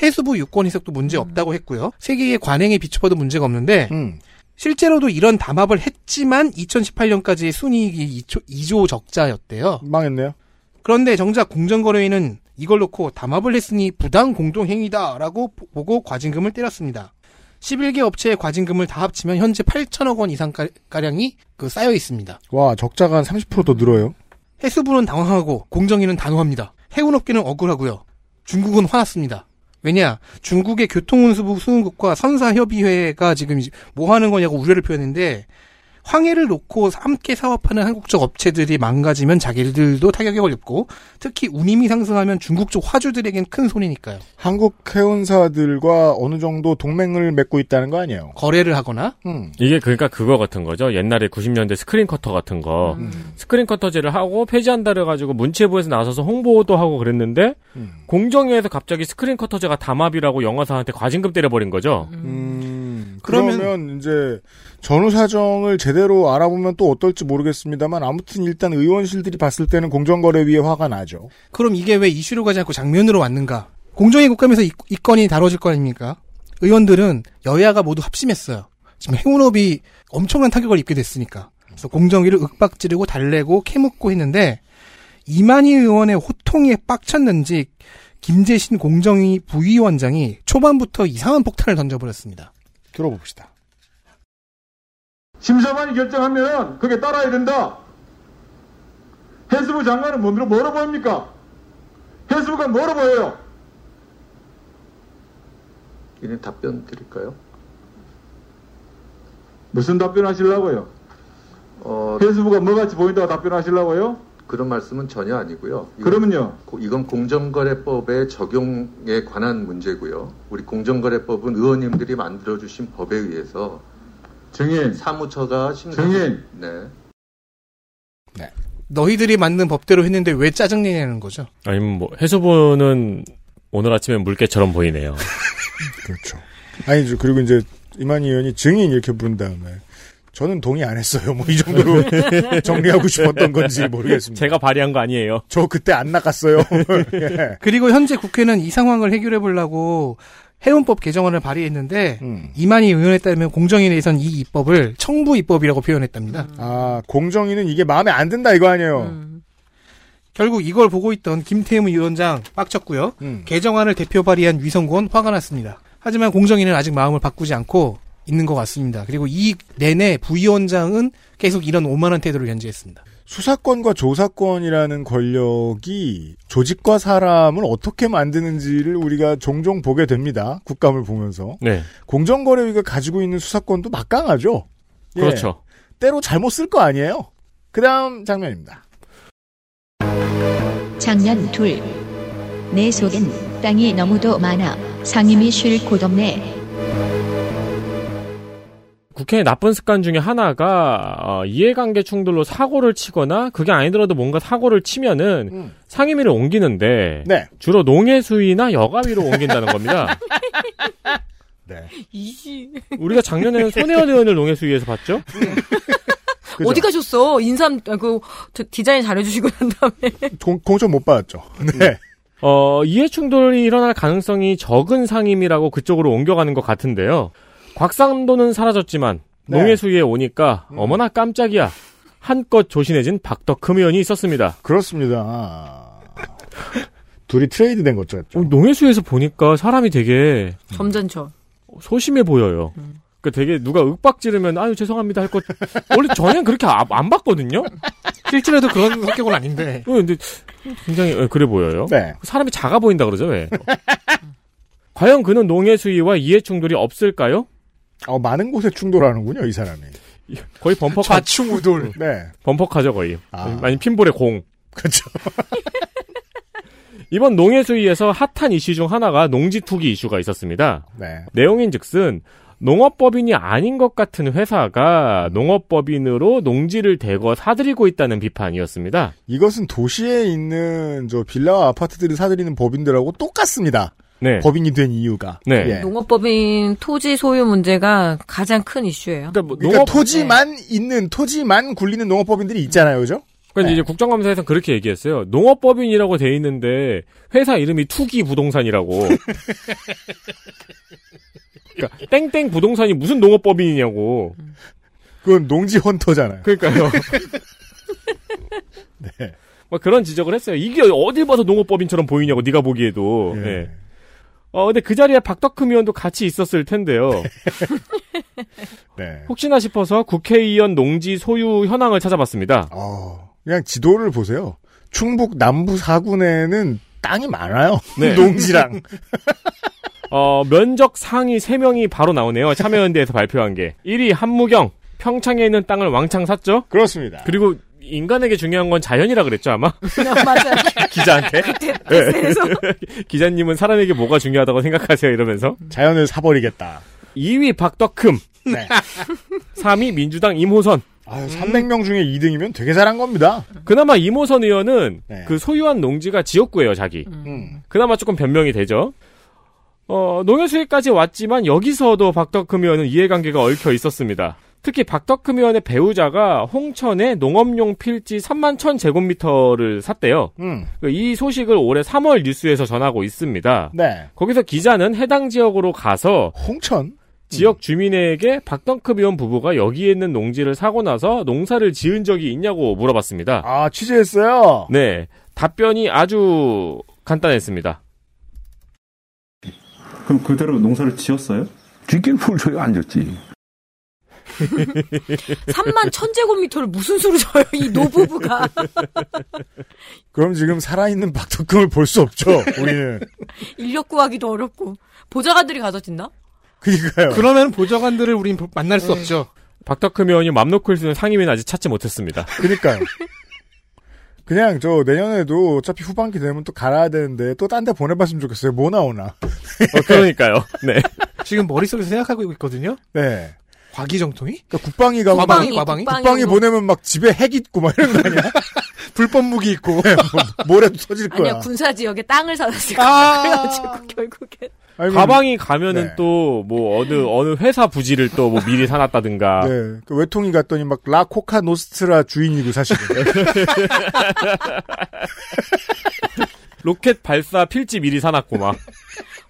해수부 유권 해석도 문제 없다고 했고요. 세계의 관행에 비춰봐도 문제가 없는데 음. 실제로도 이런 담합을 했지만 2018년까지 순이익이 2조, 2조 적자였대요. 망했네요. 그런데 정작 공정거래위는 이걸 놓고 담합을 했으니 부당 공동행위다라고 보- 보고 과징금을 때렸습니다. 11개 업체의 과징금을 다 합치면 현재 8천억 원 이상 가- 가량이 그 쌓여 있습니다. 와 적자가 한 30%더 늘어요. 해수부는 당황하고 공정위는 단호합니다. 해운업계는 억울하고요. 중국은 화났습니다. 왜냐 중국의 교통운수부 수능국과 선사협의회가 지금 뭐 하는 거냐고 우려를 표했는데 황해를 놓고 함께 사업하는 한국적 업체들이 망가지면 자기들도 타격이 어렵고 특히 운임이 상승하면 중국 쪽 화주들에겐 큰 손이니까요. 한국 해운사들과 어느 정도 동맹을 맺고 있다는 거 아니에요? 거래를 하거나 음. 이게 그러니까 그거 같은 거죠. 옛날에 90년대 스크린 쿼터 같은 거. 음. 스크린 쿼터제를 하고 폐지한다 그래가지고 문체부에서 나서서 홍보도 하고 그랬는데 음. 공정위에서 갑자기 스크린 쿼터제가 담합이라고 영화사한테 과징금 때려버린 거죠. 음, 그러면- 그러면, 이제 전후 사정을 제대로 알아보면 또 어떨지 모르겠습니다만 아무튼 일단 의원실들이 봤을 때는 공정거래위에 화가 나죠. 그럼 이게 왜 이슈로 가지 않고 장면으로 왔는가? 공정위 국감에서 이, 이 건이 다뤄질 거 아닙니까? 의원들은 여야가 모두 합심했어요. 지금 해운업이 엄청난 타격을 입게 됐으니까. 그래서 공정위를 윽박지르고 달래고 캐묻고 했는데 이만희 의원의 호통에 빡쳤는지 김재신 공정위 부위원장이 초반부터 이상한 폭탄을 던져버렸습니다. 들어봅시다. 심사반이 결정하면 그게 따라야 된다. 해수부 장관은 뭐로, 뭐로 보입니까? 해수부가 뭐로 보여요? 이는 답변 드릴까요? 무슨 답변 하시려고요? 어, 해수부가 뭐같이 보인다고 답변하시려고요? 그런 말씀은 전혀 아니고요. 이건- 그러면요? 고- 이건 공정거래법의 적용에 관한 문제고요. 우리 공정거래법은 의원님들이 만들어주신 법에 의해서 정인, 사무처가 심사. 정인. 네. 너희들이 만든 법대로 했는데 왜 짜증내냐는 거죠. 아니면 뭐 해수부는 오늘 아침에 물개처럼 보이네요. [LAUGHS] 그렇죠. 아니죠. 그리고 이제 이만희 의원이 증인 이렇게 부른 다음에 저는 동의 안 했어요. 뭐 이 정도로 [LAUGHS] 정리하고 싶었던 건지 모르겠습니다. 제가 발의한 거 아니에요. 저 그때 안 나갔어요. [LAUGHS] 예. 그리고 현재 국회는 이 상황을 해결해 보려고 해운법 개정안을 발의했는데 음. 이만희 의원에 따르면 공정위에 대해서는 이 입법을 청부 입법이라고 표현했답니다. 아 공정위는 이게 마음에 안 든다 이거 아니에요. 음. 결국 이걸 보고 있던 김태흠 위원장 빡쳤고요. 음. 개정안을 대표 발의한 위성권 화가 났습니다. 하지만 공정위는 아직 마음을 바꾸지 않고 있는 것 같습니다. 그리고 이 내내 부위원장은 계속 이런 오만한 태도를 견지했습니다. 수사권과 조사권이라는 권력이 조직과 사람을 어떻게 만드는지를 우리가 종종 보게 됩니다. 국감을 보면서. 네. 공정거래위가 가지고 있는 수사권도 막강하죠. 예. 그렇죠. 때로 잘못 쓸 거 아니에요. 그 다음 장면입니다. 장년 둘. 내 속엔 땅이 너무도 많아. 상임이 쉴 곳 없네. 국회의 나쁜 습관 중에 하나가 어, 이해관계 충돌로 사고를 치거나 그게 아니더라도 뭔가 사고를 치면은 음. 상임위를 옮기는데 네. 주로 농해수위나 여가위로 옮긴다는 겁니다. [LAUGHS] 네. 이시 우리가 작년에는 손혜원 의원을 농해수위에서 봤죠? 그죠? 어디 가셨어? 인삼 아, 그 저, 디자인 잘해주시고 난 다음에 [LAUGHS] 공, 공천 못 받았죠. 네. 어, 이해 충돌이 일어날 가능성이 적은 상임이라고 그쪽으로 옮겨가는 것 같은데요. 곽상도는 사라졌지만 네. 농해수위에 오니까 어머나 깜짝이야. 한껏 조신해진 박덕흠 의원이 있었습니다. 그렇습니다. 둘이 트레이드 된 거죠. 어, 농해수에서 보니까 사람이 되게 점잖죠. 소심해 보여요. 그 되게 누가 윽박 지르면 아유 죄송합니다 할 것 원래 전엔 그렇게 아- 안 봤거든요. 실제로도 그런 성격은 아닌데. 어, 근데 굉장히 어, 그래 보여요. 네. 사람이 작아 보인다 그러죠 왜? 과연 그는 농해수위와 이해 충돌이 없을까요? 어, 많은 곳에 충돌하는군요, 이 사람이. 거의 범퍼카 좌충우돌. [LAUGHS] 네. 범퍼카죠 거의. 아. 아니 핀볼의 공. 그렇죠. [LAUGHS] 이번 농해수위에서 핫한 이슈 중 하나가 농지 투기 이슈가 있었습니다. 네. 내용인 즉슨 농업법인이 아닌 것 같은 회사가 농업법인으로 농지를 대거 사들이고 있다는 비판이었습니다. 이것은 도시에 있는 저 빌라와 아파트들을 사들이는 법인들하고 똑같습니다. 네. 법인이 된 이유가. 네. 예. 농업법인 토지 소유 문제가 가장 큰 이슈예요. 그러니까, 뭐 그러니까 농업 토지만 있는 토지만 굴리는 농업법인들이 있잖아요, 그죠? 그러니까 네. 이제 국정감사에서 그렇게 얘기했어요. 농업법인이라고 돼 있는데 회사 이름이 투기 부동산이라고. [LAUGHS] 그러니까 땡땡 부동산이 무슨 농업법인이냐고. 그건 농지 헌터잖아요. 그러니까요. [LAUGHS] 네. 막 그런 지적을 했어요. 이게 어딜 봐서 농업법인처럼 보이냐고 네가 보기에도. 예. 네. 어 근데 그 자리에 박덕흠 의원도 같이 있었을 텐데요. [LAUGHS] 네. 혹시나 싶어서 국회의원 농지 소유 현황을 찾아봤습니다. 어, 그냥 지도를 보세요. 충북 남부 사군에는 땅이 많아요. [LAUGHS] 네. 농지랑. [LAUGHS] 어, 면적 상위 3명이 바로 나오네요. 참여연대에서 발표한 게. 1위 한무경, 평창에 있는 땅을 왕창 샀죠. 그렇습니다. 그리고 인간에게 중요한 건 자연이라 그랬죠 아마 [LAUGHS] 맞아요. [LAUGHS] 기자한테. 그래서 [LAUGHS] 기자님은 사람에게 뭐가 중요하다고 생각하세요 이러면서 자연을 사버리겠다. 2위 박덕흠, 네. 3위 민주당 임호선. 아유, 300명 중에 2등이면 되게 잘한 겁니다. 그나마 임호선 의원은 네. 그 소유한 농지가 지역구예요 자기. 음. 그나마 조금 변명이 되죠. 어, 농해 수위까지 왔지만 여기서도 박덕흠 의원은 이해관계가 얽혀 있었습니다. 특히 박덕흠 의원의 배우자가 홍천에 농업용 필지 3만 1천 제곱미터를 샀대요. 음. 이 소식을 올해 3월 뉴스에서 전하고 있습니다. 네. 거기서 기자는 해당 지역으로 가서 홍천? 지역 주민에게 박덕흠 의원 부부가 여기에 있는 농지를 사고 나서 농사를 지은 적이 있냐고 물어봤습니다. 아, 취재했어요? 네. 답변이 아주 간단했습니다. 그럼 그대로 농사를 지었어요? 쥐길 풀초에 앉았지. [LAUGHS] 3만 천제곱미터를 무슨 수로 줘요, 이 노부부가. [LAUGHS] 그럼 지금 살아있는 박덕금을 볼 수 없죠, 우리는. [LAUGHS] 인력 구하기도 어렵고. 보좌관들이 가서 짓나? 그니까요. 그러면 보좌관들을 우린 만날 수 네. 없죠. 박덕흠 의원이 맘 놓고 있는 상임위는 아직 찾지 못했습니다. 그니까요. 그냥 저 내년에도 어차피 후반기 되면 또 갈아야 되는데 또 딴 데 보내봤으면 좋겠어요. 뭐 나오나. 어, 그러니까요. 네. 지금 머릿속에서 생각하고 있거든요. 네. 과기정통이? 그러니까 국방이 가고 과방이, 막- 과방이? 국방이 보내면 막 집에 핵 있고 막 이런 거 아니야? [LAUGHS] 불법 무기 있고. 뭐, 뭐라도 터질 거야. 아니야, 군사 지역에 땅을 사놨을 아. 거야. [LAUGHS] 그래가지고 결국엔. 아니면- 가방이 가면은 네. 또뭐 어느 어느 회사 부지를 또 뭐 미리 사놨다든가. 네. 그 외통이 갔더니 막 라코카 노스트라 주인이고 사실은. [LAUGHS] 로켓 발사 필지 미리 사놨고 막.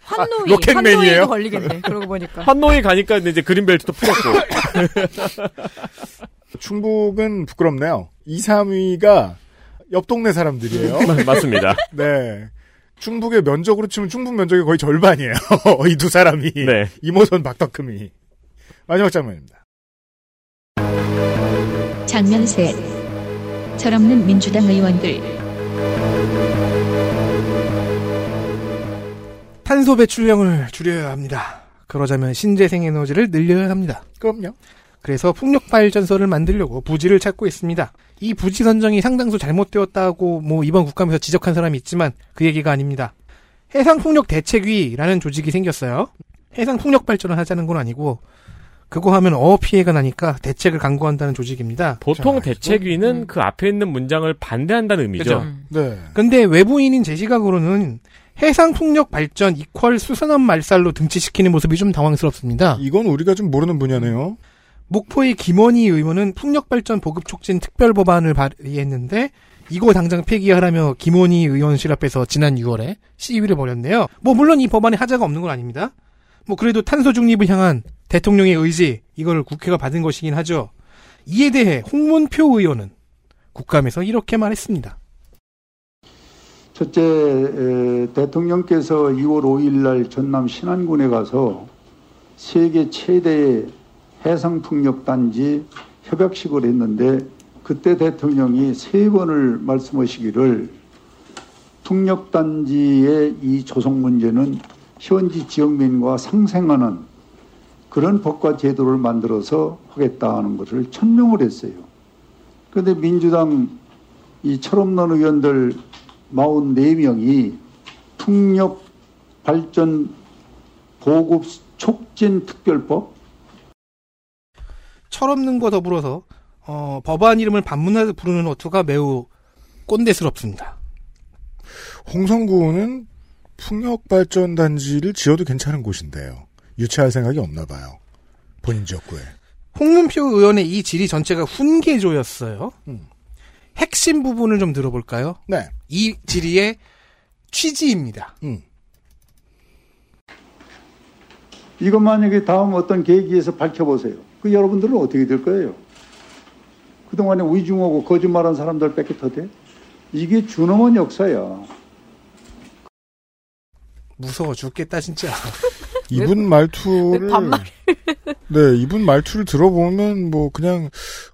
환노이. 로켓맨이에요? 환노이도 걸리겠네. 그러고 보니까. [LAUGHS] 한노이 가니까 이제 그린벨트도 풀었고. [LAUGHS] 충북은 부끄럽네요. 2, 3위가 옆 동네 사람들이에요. [LAUGHS] 맞습니다. 네. 충북의 면적으로 치면 충북 면적의 거의 절반이에요. 이 두 사람이. 네. 이모선 박덕금이. 마지막 장면입니다. 장면 셋. 철없는 민주당 의원들. 탄소 배출량을 줄여야 합니다. 그러자면 신재생 에너지를 늘려야 합니다. 그럼요. 그래서 풍력 발전소를 만들려고 부지를 찾고 있습니다. 이 부지 선정이 상당수 잘못되었다고 뭐 이번 국감에서 지적한 사람이 있지만 그 얘기가 아닙니다. 해상풍력 대책위라는 조직이 생겼어요. 해상풍력 발전을 하자는 건 아니고 그거 하면 어업 피해가 나니까 대책을 강구한다는 조직입니다. 보통 대책위는 그 앞에 있는 문장을 반대한다는 의미죠. 그죠. 네. 근데 외부인인 제 시각으로는 해상풍력 발전 이퀄 수산업 말살로 등치시키는 모습이 좀 당황스럽습니다. 이건 우리가 좀 모르는 분야네요. 목포의 김원희 의원은 풍력발전 보급 촉진 특별 법안을 발의했는데 이거 당장 폐기하라며 김원희 의원실 앞에서 지난 6월에 시위를 벌였네요. 뭐 물론 이 법안에 하자가 없는 건 아닙니다. 뭐 그래도 탄소 중립을 향한 대통령의 의지 이걸 국회가 받은 것이긴 하죠. 이에 대해 홍문표 의원은 국감에서 이렇게 말했습니다. 첫째, 에, 대통령께서 2월 5일 날 전남 신안군에 가서 세계 최대의 해상풍력단지 협약식을 했는데 그때 대통령이 세 번을 말씀하시기를 풍력단지의 이 조성 문제는 현지 지역민과 상생하는 그런 법과 제도를 만들어서 하겠다는 것을 천명을 했어요. 그런데 민주당 이 철없는 의원들 44명이 풍력 발전 보급 촉진 특별법 철없는 거 더불어서 어, 법안 이름을 반문해서 부르는 어투가 매우 꼰대스럽습니다. 홍성구는 풍력발전단지를 지어도 괜찮은 곳인데요. 유치할 생각이 없나 봐요. 본인 지역구에. 홍문표 의원의 이 질의 전체가 훈계조였어요. 핵심 부분을 좀 들어볼까요? 네. 이 질의의 취지입니다. 이것 만약에 다음 어떤 계기에서 밝혀보세요. 그 여러분들은 어떻게 될 거예요? 그동안에 위중하고 거짓말한 사람들 뺏겨 돼? 이게 준엄한 역사야. 무서워 죽겠다 진짜. [LAUGHS] 이분 말투를 네 이분 말투를 들어보면 뭐 그냥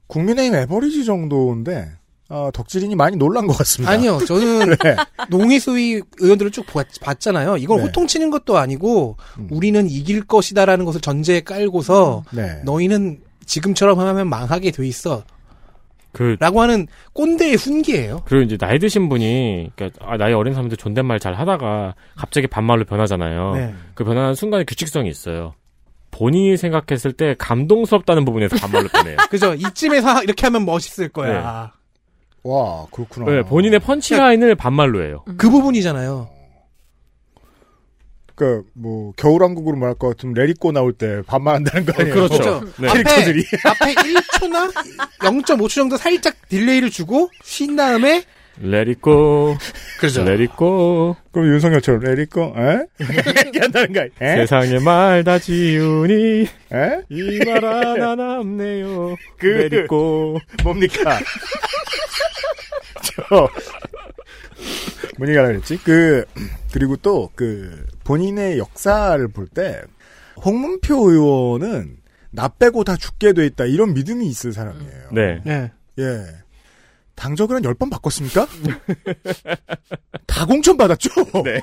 국민의힘 에버리지 정도인데 아, 덕질인이 많이 놀란 것 같습니다. 아니요, 저는 [LAUGHS] 네. 농해수위 의원들을 쭉 봤, 봤잖아요. 이걸 네. 호통치는 것도 아니고 우리는 이길 것이다라는 것을 전제에 깔고서 네. 너희는 지금처럼 하면 망하게 돼 있어. 그 라고 하는 꼰대의 훈계예요. 그리고 이제 나이 드신 분이 그러니까 아, 나이 어린 사람들 존댓말 잘 하다가 갑자기 반말로 변하잖아요. 네. 그 변하는 순간에 규칙성이 있어요. 본인이 생각했을 때 감동스럽다는 부분에서 반말로 변해요. [LAUGHS] 그죠? 이쯤에서 이렇게 하면 멋있을 거야. 와, 그렇구나. 네, 본인의 펀치라인을 반말로 해요. 그 부분이잖아요. 그니까, 뭐, 겨울왕국으로 말할 것 같으면 레리꼬 나올 때 반말한다는 거 아니에요? 그렇죠. 네. 캐릭터들이. [LAUGHS] 앞에 1초나 0.5초 정도 살짝 딜레이를 주고 쉰 다음에 레리꼬. 그렇죠. 레리꼬. 그럼 윤석열처럼 레리꼬, 에? [LAUGHS] 이렇게 한다는 거야. 에? 세상에 말 다 지우니 에? 이 말 하나 남네요. 그- 레리꼬. 뭡니까? 저, [LAUGHS] 뭔 얘기 하려고 그랬지? 그, 그리고 또, 그, 본인의 역사를 볼 때, 홍문표 의원은 나 빼고 다 죽게 돼 있다, 이런 믿음이 있을 사람이에요. 네. 네. 예. 당적을 한 10번 바꿨습니까? 다 공천 받았죠? [LAUGHS] 네.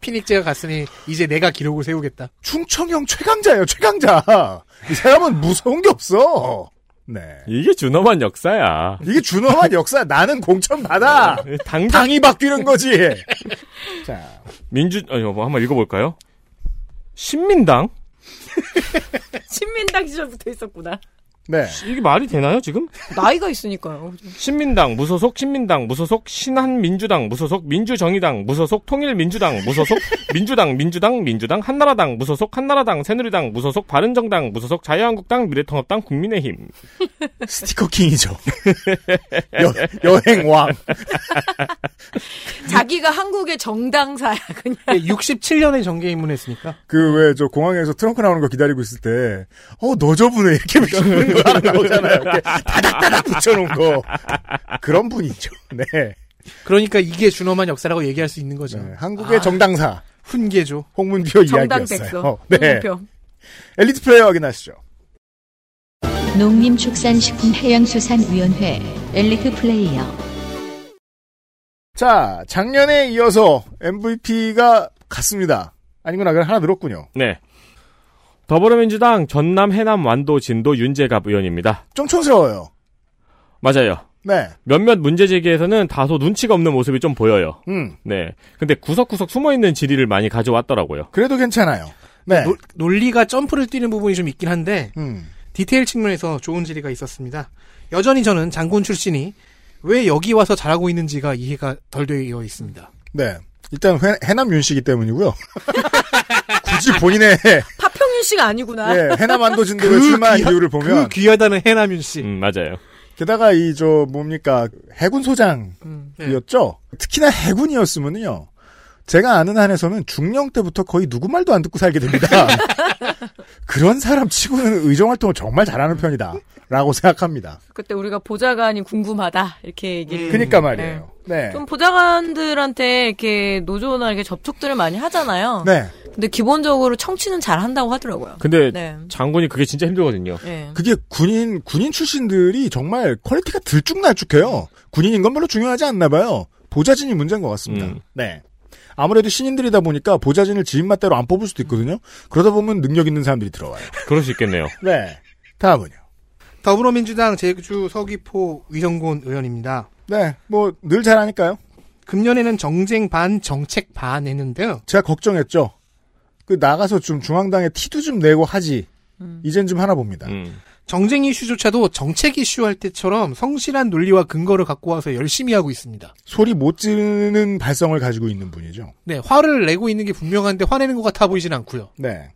피닉제가 갔으니 이제 내가 기록을 세우겠다. 충청형 최강자예요, 최강자. 이 사람은 무서운 게 없어. 네. 이게 준엄한 역사야. 이게 준엄한 [LAUGHS] 역사. 나는 공천 받아. 당 당이 바뀌는 거지. [LAUGHS] 자, 민주 아니 뭐 한번 읽어볼까요? 신민당 [LAUGHS] 신민당 시절부터 있었구나. 네. 이게 말이 되나요 지금? 나이가 있으니까요. 신민당 무소속 신민당 무소속 신한민주당 무소속 민주정의당 무소속 통일민주당 무소속 [LAUGHS] 민주당 민주당 민주당 한나라당 무소속 한나라당 새누리당 무소속 바른정당 무소속 자유한국당 미래통합당 국민의힘 [LAUGHS] 스티커 킹이죠. [LAUGHS] 여, 여행 왕. 자기가 한국의 정당사야 그냥. 67년에 정계 입문했으니까. 그 왜 저 공항에서 트렁크 나오는 거 기다리고 있을 때, 어, 너 저분에 이렇게 거 하나 나오잖아요. 이렇게 [LAUGHS] 다닥다닥 붙여놓은 거. 그런 분이죠. [LAUGHS] 네. 그러니까 이게 준엄한 역사라고 얘기할 수 있는 거죠. 한국의 아, 정당사. 훈계죠. 홍문표 정당 이야기였어요. 백서. [LAUGHS] 네. 홍문표. 엘리트 플레이어 확인하시죠. 농림축산식품해양수산위원회 엘리트 플레이어 자, 작년에 이어서 MVP가 갔습니다. 아니구나, 그럼 하나 늘었군요. 네 더불어민주당 전남 해남 완도 진도 윤재갑 의원입니다. 좀 촌스러워요. 맞아요. 네. 몇몇 문제 제기에서는 다소 눈치가 없는 모습이 좀 보여요. 음. 네. 근데 구석구석 숨어있는 질의를 많이 가져왔더라고요. 그래도 괜찮아요. 네. 노- 논리가 점프를 뛰는 부분이 좀 있긴 한데 음. 디테일 측면에서 좋은 질의가 있었습니다. 여전히 저는 장군 출신이 왜 여기 와서 잘하고 있는지가 이해가 덜 되어 있습니다. 네. 일단 해, 해남 윤씨기 때문이고요. [LAUGHS] 굳이 본인의 파평윤 씨가 아니구나. 예, 해남 완도진도에 출마한 이유를 보면 그 귀하다는 해남윤 씨. 음, 맞아요. 게다가 이 저 뭡니까 해군 소장이었죠. 음, 네. 특히나 해군이었으면요. 제가 아는 한에서는 중령 때부터 거의 누구 말도 안 듣고 살게 됩니다. [LAUGHS] 그런 사람 치고는 의정 활동을 정말 잘하는 편이다. 라고 생각합니다. 그때 우리가 보좌관이 궁금하다 이렇게 얘기를. 그니까 말이에요. 네. 좀 보좌관들한테 이렇게 노조나 이렇게 접촉들을 많이 하잖아요. 네. 근데 기본적으로 청취는 잘 한다고 하더라고요. 근데 네. 장군이 그게 진짜 힘들거든요. 네. 그게 군인, 군인 출신들이 정말 quality가 들쭉날쭉해요. 군인인 건 별로 중요하지 않나 봐요. 보좌진이 문제인 것 같습니다. 음. 네. 아무래도 신인들이다 보니까 보좌진을 지인 맛대로 안 뽑을 수도 있거든요. 그러다 보면 능력 있는 사람들이 들어와요. [LAUGHS] 그럴 수 있겠네요. [LAUGHS] 네. 다음은요. 더불어민주당 제주 서귀포 위성곤 의원입니다. 네, 뭐 늘 잘하니까요. 금년에는 정쟁 반 정책 반 했는데요. 제가 걱정했죠. 그 나가서 좀 중앙당에 티도 좀 내고 하지. 이젠 좀 하나 봅니다. 음. 정쟁 이슈조차도 정책 이슈 할 때처럼 성실한 논리와 근거를 갖고 와서 열심히 하고 있습니다. 소리 못 지르는 발성을 가지고 있는 분이죠. 네, 화를 내고 있는 게 분명한데 화내는 것 같아 보이진 않고요. 네.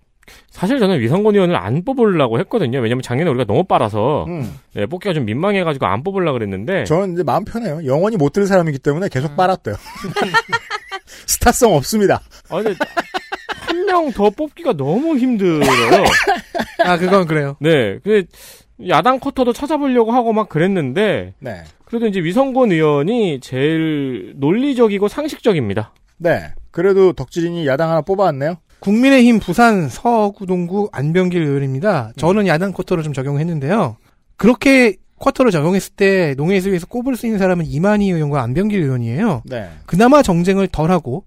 사실 저는 위성권 의원을 안 뽑으려고 했거든요. 왜냐면 작년에 우리가 너무 빨아서 음. 네, 뽑기가 좀 민망해가지고 안 뽑으려고 그랬는데 저는 이제 마음 편해요. 영원히 못 들은 사람이기 때문에 계속 빨았대요. [LAUGHS] 스타성 없습니다. 아, 근데 한 명 더 뽑기가 너무 힘들어요. 아, 그건 그래요. 네, 그 야당 쿼터도 찾아보려고 하고 막 그랬는데 네. 그래도 이제 위성권 의원이 제일 논리적이고 상식적입니다. 네. 그래도 덕질인이 야당 하나 뽑아왔네요. 국민의힘 부산 서구동구 안병길 의원입니다. 저는 야당 쿼터를 좀 적용했는데요. 그렇게 쿼터를 적용했을 때 농해수에서 꼽을 수 있는 사람은 이만희 의원과 안병길 의원이에요. 네. 그나마 정쟁을 덜하고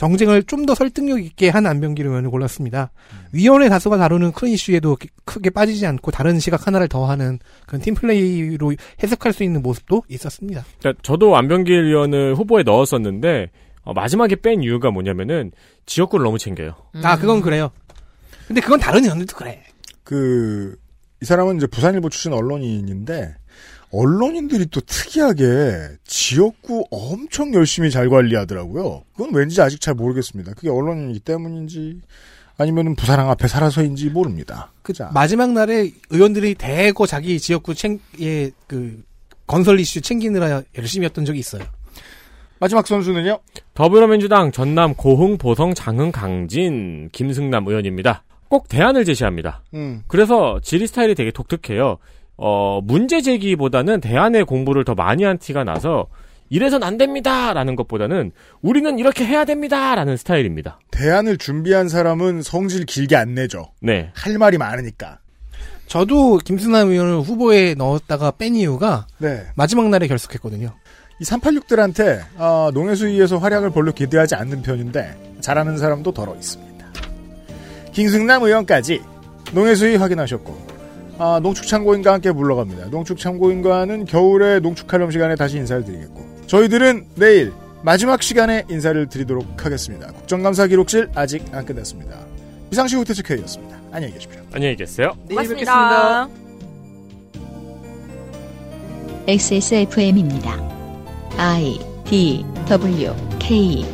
정쟁을 좀 더 설득력 있게 한 안병길 의원을 골랐습니다. 위원회 다수가 다루는 큰 이슈에도 크게 빠지지 않고 다른 시각 하나를 더하는 그런 팀플레이로 해석할 수 있는 모습도 있었습니다. 그러니까 저도 안병길 의원을 후보에 넣었었는데 어, 마지막에 뺀 이유가 뭐냐면은 지역구를 너무 챙겨요. 아 그건 그래요. 근데 그건 다른 의원들도 그래. 그, 이 사람은 이제 부산일보 출신 언론인인데, 언론인들이 또 특이하게 지역구 엄청 열심히 잘 관리하더라고요. 그건 왠지 아직 잘 모르겠습니다. 그게 언론인이기 때문인지, 아니면 부산항 앞에 살아서인지 모릅니다. 그자. 마지막 날에 의원들이 대거 자기 지역구 챙의 그 건설 이슈 챙기느라 열심히 했던 적이 있어요. 마지막 선수는요? 더불어민주당 전남 고흥 보성 장흥 강진 김승남 의원입니다. 꼭 대안을 제시합니다. 음. 그래서 지리 스타일이 되게 독특해요. 어, 문제 제기보다는 대안의 공부를 더 많이 한 티가 나서 이래선 안 됩니다! 라는 것보다는 우리는 이렇게 해야 됩니다! 라는 스타일입니다. 대안을 준비한 사람은 성질 길게 안 내죠. 네. 할 말이 많으니까. 저도 김승남 의원을 후보에 넣었다가 뺀 이유가 네. 마지막 날에 결석했거든요. 이 386들한테 어, 농해수위에서 활약을 별로 기대하지 않는 편인데 잘하는 사람도 덜어 있습니다. 김승남 의원까지 농해수위 확인하셨고 아, 농축창고인과 함께 물러갑니다. 농축창고인과는 겨울에 농축칼럼 시간에 다시 인사를 드리겠고 저희들은 내일 마지막 시간에 인사를 드리도록 하겠습니다. 국정감사 기록실 아직 안 끝났습니다. 비상시 후퇴측회의였습니다. 안녕히 계십시오. 안녕히 계세요. 고맙습니다. XSFM입니다. I D W K